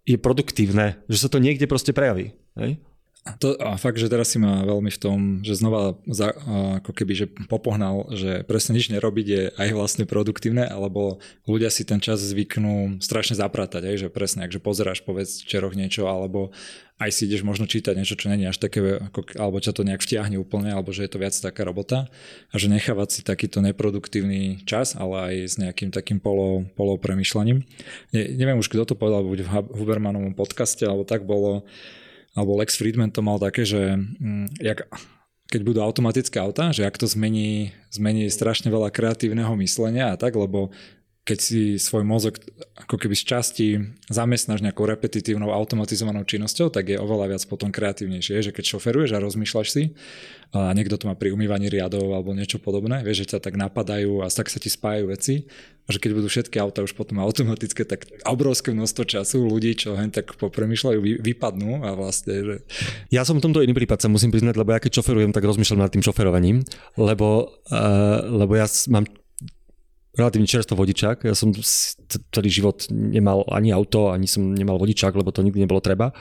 je produktívne, že sa to niekde proste prejaví. Hej? To, a fakt, že teraz si ma veľmi v tom, že znova za, ako keby, že popohnal, že presne nič nerobiť je aj vlastne produktívne, alebo ľudia si ten čas zvyknú strašne zapratať, aj, že presne, akže pozeráš po večeroch niečo, alebo aj si ideš možno čítať niečo, čo není až také, ako, alebo ťa to nejak vtiahne úplne, alebo že je to viac taká robota a že nechávať si takýto neproduktívny čas, ale aj s nejakým takým polo, polo premyšľaním. Ne, neviem už, kto to povedal, buď v Hubermanovom podcaste, alebo tak bolo, alebo Lex Friedman to mal také, že mm, jak, keď budú automatické auta, že ak to zmení, zmení strašne veľa kreatívneho myslenia a tak, lebo keď si svoj mozog ako keby z časti zamestnáš nejakou repetitívnou automatizovanou činnosťou, tak je oveľa viac potom kreatívnejšie. Že keď šoferuješ a rozmýšľaš si, a niekto to má pri umývaní riadov alebo niečo podobné, vieš, že ťa tak napadajú a tak sa ti spájajú veci, a že keď budú všetky auta už potom automatické, tak obrovské množstvo času ľudí, čo hen tak popremýšľajú, vypadnú a vlastne, že... Ja som v tomto iný prípad sa musím priznať, lebo ja keď šoferujem, tak rozmýšľam nad tým šoferovaním, lebo, uh, lebo ja mám relatívne čerstvo vodičák. Ja som celý život nemal ani auto, ani som nemal vodičák, lebo to nikdy nebolo treba.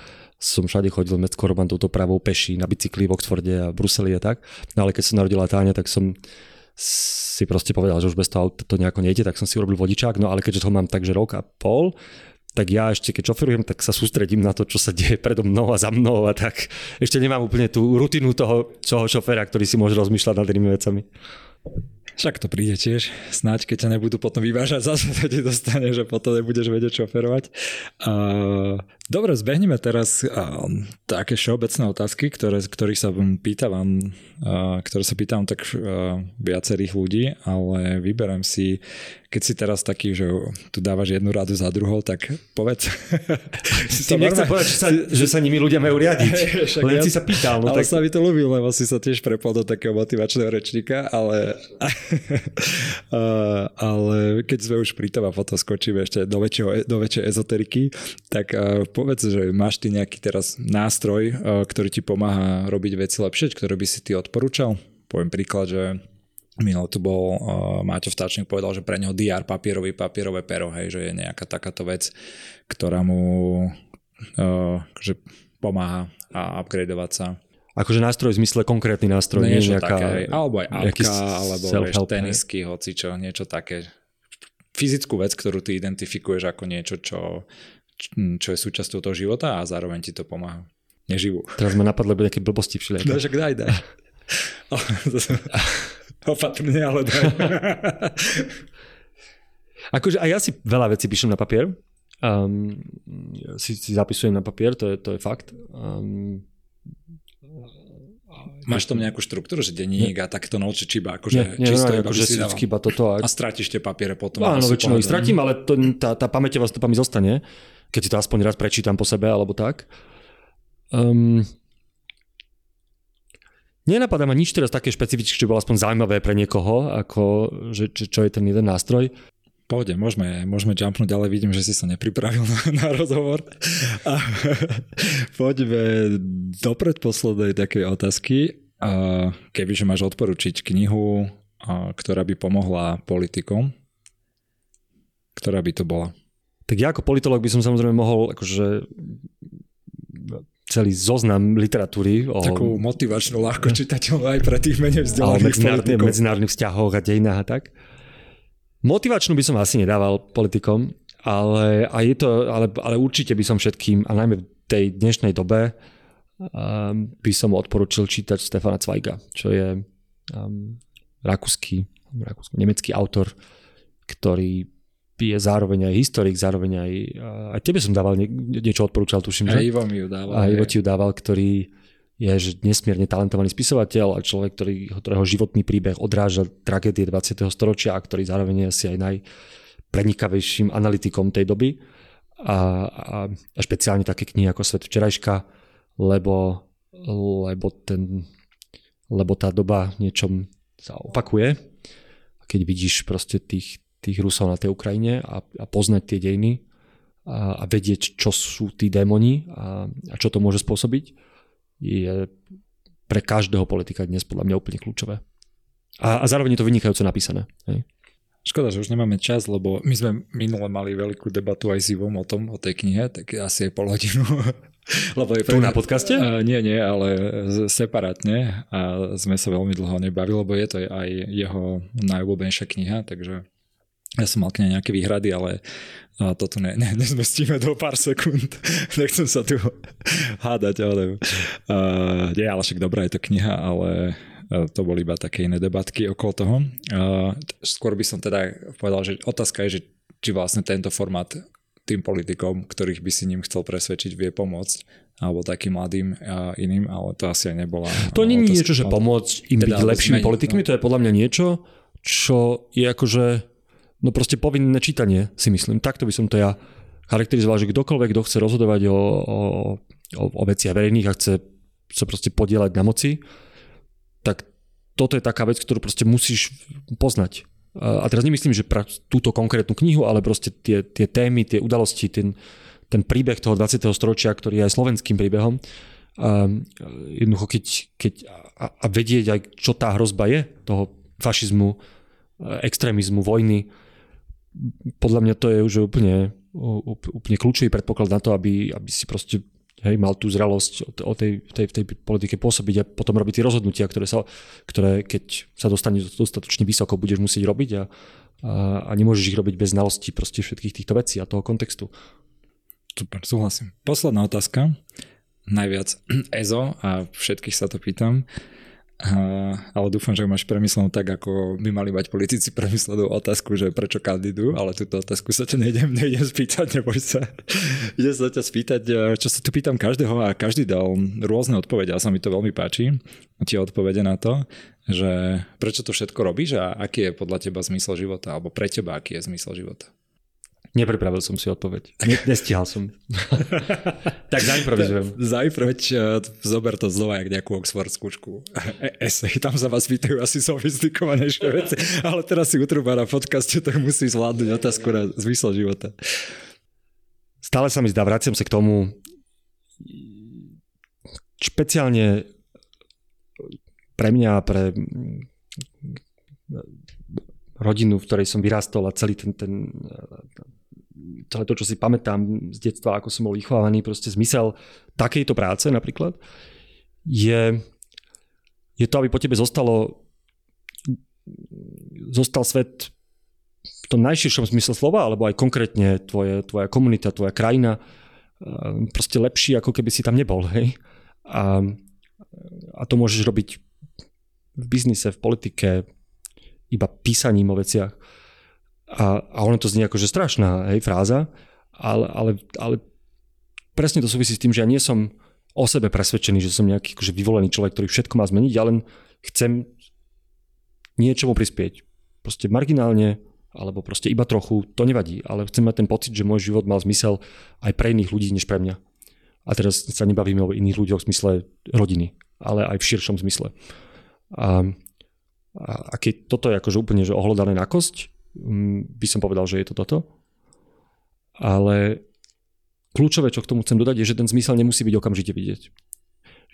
Som všade chodil med Koroban touto pravou peši na bicykli v Oxforde a Bruseli a tak. No ale keď sa narodila Táňa, tak som si proste povedal, že už bez toho to nejako nejde, tak som si urobil vodičák, no ale keďže ho mám takže rok a pol, tak ja ešte keď šoferujem, tak sa sústredím na to, čo sa deje predo mnou a za mnou a tak ešte nemám úplne tú rutinu toho, toho šoféra, ktorý si môže rozmýšľať nad tými vecami. Však to príde tiež, snáď keď ťa nebudú potom vyvážať, zase to ti dostane, že potom nebudeš vedieť šoferovať. Uh, dobre, zbehneme teraz také všeobecné otázky, ktoré, ktorých sa pýtam, uh, ktoré sa pýtam tak viacerých ľudí, ale vyberám si keď si teraz taký, že tu dávaš jednu radu za druhou, tak povedz. si Tým nechcem povedať, že sa, že sa nimi ľudia majú riadiť. Len ja, si sa pýtal. No ale tak... sa mi to ľúbil, lebo si sa tiež prepol do takého motivačného rečníka, ale, uh, ale keď sme už pri tom a potom skočíme ešte do, väčšieho, do väčšej ezoteriky, tak uh, povedz, že máš ty nejaký teraz nástroj, uh, ktorý ti pomáha robiť veci lepšie, ktorý by si ty odporúčal? Poviem príklad, že Minul tu bol, uh, Máťo Vtáčnik povedal, že pre neho DR papierový, papierové pero, hej, že je nejaká takáto vec, ktorá mu uh, že pomáha a upgradeovať sa. Akože nástroj v zmysle konkrétny nástroj, nie nejaká, také, hej, alebo aj apka, alebo vieš, tenisky, hoci čo, niečo také. Fyzickú vec, ktorú ty identifikuješ ako niečo, čo, čo je súčasťou toho života a zároveň ti to pomáha. Neživú. Teraz ma napadlo nejaké blbosti všelijaké. No, však daj, daj. Opatrne, ale daj. akože aj ja si veľa vecí píšem na papier. Um, si, si zapisujem na papier, to je, to je fakt. Um, Máš tam nejakú štruktúru, že denník a takto noče, či iba akože nie, nie, čisto iba akože si iba toto. A... a stratíš tie papiere potom. Áno, väčšinou ich stratím, ale to, tá, tá pamäťová stopa mi zostane, keď si to aspoň raz prečítam po sebe alebo tak. Um, Nenapadá ma nič teraz také špecifické, čo bolo aspoň zaujímavé pre niekoho, ako že, čo je ten jeden nástroj. Pohode, môžeme, môžeme jumpnúť ďalej, vidím, že si sa nepripravil na, na rozhovor. A poďme do predposlednej takej otázky. A kebyže máš odporučiť knihu, ktorá by pomohla politikom, ktorá by to bola? Tak ja ako politolog by som samozrejme mohol akože celý zoznam literatúry. O, Takú motivačnú, ľahko čitateľnú aj pre tých menej vzdelaných medzinárodných, medzinárodných vzťahoch a dejinách a tak. Motivačnú by som asi nedával politikom, ale, a je to, ale, ale určite by som všetkým, a najmä v tej dnešnej dobe, um, by som odporučil čítať Stefana Zweiga, čo je um, rakúsky, rakúsky, nemecký autor, ktorý je zároveň aj historik, zároveň aj, aj tebe som dával nie, niečo odporúčal, tuším, že? Aj Ivo mi ju dával. A Ivo ti ju dával, ktorý je že nesmierne talentovaný spisovateľ a človek, ktorý, ktorého životný príbeh odráža tragédie 20. storočia a ktorý zároveň je asi aj najprenikavejším analytikom tej doby. A, a, a špeciálne také knihy ako Svet včerajška, lebo, lebo, ten, lebo tá doba niečom sa opakuje. A keď vidíš proste tých, tých Rusov na tej Ukrajine a, a poznať tie dejiny a, a vedieť, čo sú tí démoni a, a čo to môže spôsobiť, je pre každého politika dnes podľa mňa úplne kľúčové. A, a zároveň je to vynikajúco napísané. Hej. Škoda, že už nemáme čas, lebo my sme minule mali veľkú debatu aj s Ivom o tom, o tej knihe, tak asi je pol hodinu. lebo je tu na podcaste? Uh, nie, nie, ale separátne a sme sa veľmi dlho nebavili, lebo je to aj jeho najobľúbenejšia kniha, takže ja som mal k nej nejaké výhrady, ale toto ne, ne, nezmestíme do pár sekúnd. Nechcem sa tu hádať, ale uh, nie, ale však dobrá je to kniha, ale uh, to boli iba také iné debatky okolo toho. Uh, skôr by som teda povedal, že otázka je, že či vlastne tento formát tým politikom, ktorých by si ním chcel presvedčiť, vie pomôcť alebo takým mladým a iným, ale to asi aj nebola. To nie je niečo, že pomôcť im teda byť lepšími politikmi, to je podľa mňa niečo, čo je akože no proste povinné čítanie, si myslím. Takto by som to ja charakterizoval, že kdokoľvek, kto chce rozhodovať o, o, o, o veciach verejných a chce sa proste podielať na moci, tak toto je taká vec, ktorú proste musíš poznať. A teraz nemyslím, že pra túto konkrétnu knihu, ale proste tie, tie témy, tie udalosti, ten, ten príbeh toho 20. storočia, ktorý je aj slovenským príbehom, a jednoducho keď, keď a, a vedieť aj, čo tá hrozba je, toho fašizmu, extrémizmu, vojny, podľa mňa to je už úplne, úplne kľúčový predpoklad na to, aby, aby si proste hej, mal tú zralosť o tej, tej, tej politike pôsobiť a potom robiť tie rozhodnutia, ktoré, sa, ktoré keď sa dostane dostatočne vysoko, budeš musieť robiť a, a, a nemôžeš ich robiť bez znalosti proste všetkých týchto vecí a toho kontextu. Super, súhlasím. Posledná otázka. Najviac EZO a všetkých sa to pýtam ale dúfam, že máš premyslenú tak, ako by mali mať politici premyslenú otázku, že prečo kandidujú, ale túto otázku sa ťa nejdem, nejdem spýtať, neboj sa. Idem sa ťa spýtať, čo sa tu pýtam každého a každý dal rôzne odpovede a sa mi to veľmi páči, tie odpovede na to, že prečo to všetko robíš a aký je podľa teba zmysel života, alebo pre teba aký je zmysel života. Nepripravil som si odpoveď. Ne, nestihal som. tak zaimprovizujem. Zaimproveď, zober to znova jak nejakú Oxford skúšku. E, esej, tam sa vás pýtajú asi sofistikovanejšie veci, ale teraz si utrúba na podcaste, tak musí zvládnuť otázku na zmysel života. Stále sa mi zdá, vraciam sa k tomu, špeciálne pre mňa, pre rodinu, v ktorej som vyrastol a celý ten, ten celé to, čo si pamätám z detstva, ako som bol vychovávaný, proste zmysel takejto práce napríklad, je, je to, aby po tebe zostalo zostal svet v tom najširšom zmysle slova, alebo aj konkrétne tvoje, tvoja komunita, tvoja krajina eh, proste lepší, ako keby si tam nebol. Hej? A, a to môžeš robiť v biznise, v politike, iba písaním o veciach. A, a ono to znie ako, že strašná hej, fráza, ale, ale, ale presne to súvisí s tým, že ja nie som o sebe presvedčený, že som nejaký akože vyvolený človek, ktorý všetko má zmeniť, ja len chcem niečomu prispieť. Proste marginálne, alebo proste iba trochu, to nevadí, ale chcem mať ten pocit, že môj život mal zmysel aj pre iných ľudí, než pre mňa. A teraz sa nebavíme o iných ľuďoch v zmysle rodiny, ale aj v širšom zmysle. A, a, a keď toto je akože úplne že ohľadané na kosť, by som povedal, že je to toto. Ale kľúčové, čo k tomu chcem dodať, je, že ten zmysel nemusí byť okamžite vidieť.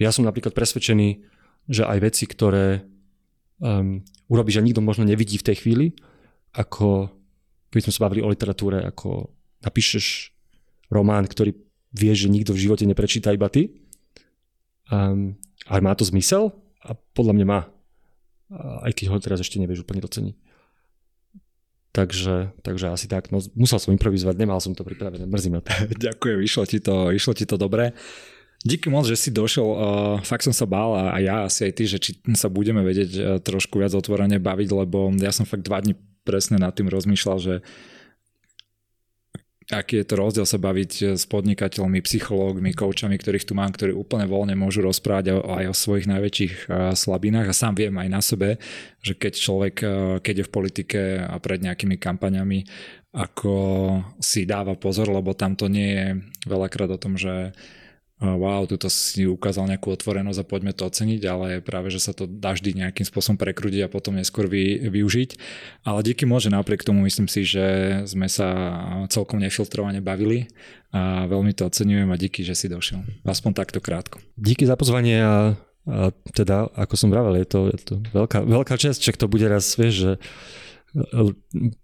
Ja som napríklad presvedčený, že aj veci, ktoré um, urobíš a nikto možno nevidí v tej chvíli, ako keď sme sa bavili o literatúre, ako napíšeš román, ktorý vieš, že nikto v živote neprečíta iba ty. Um, ale má to zmysel? A podľa mňa má. Aj keď ho teraz ešte nevieš úplne doceniť. Takže, takže asi tak. No, musel som improvizovať, nemal som to pripravené, mrzí ma. Ďakujem, išlo ti to, išlo ti to dobre. Díky moc, že si došiel, uh, fakt som sa bál a, a ja asi aj ty, že či sa budeme vedieť uh, trošku viac otvorene baviť, lebo ja som fakt dva dní presne nad tým rozmýšľal, že aký je to rozdiel sa baviť eh, s podnikateľmi, psychológmi, koučami, ktorých tu mám, ktorí úplne voľne môžu rozprávať aj o svojich najväčších eh, slabinách. A sám viem aj na sebe, že keď človek, eh, keď je v politike a pred nejakými kampaňami, ako si dáva pozor, lebo tam to nie je veľakrát o tom, že wow, tuto si ukázal nejakú otvorenosť a poďme to oceniť, ale práve, že sa to dá vždy nejakým spôsobom prekrúdiť a potom neskôr vy, využiť. Ale díky môže napriek tomu myslím si, že sme sa celkom nefiltrovane bavili a veľmi to oceňujem a díky, že si došiel. Aspoň takto krátko. Díky za pozvanie a, a teda, ako som vravel, je to, je to veľká, veľká čest, čak to bude raz, vieš, že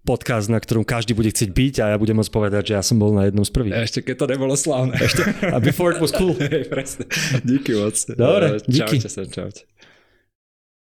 podcast, na ktorom každý bude chcieť byť a ja budem môcť povedať, že ja som bol na jednom z prvých. Ešte keď to nebolo slávne. Ešte, a before it was cool. Hey, presne. Díky moc. Dobre, díky. Čaute sa, čaute.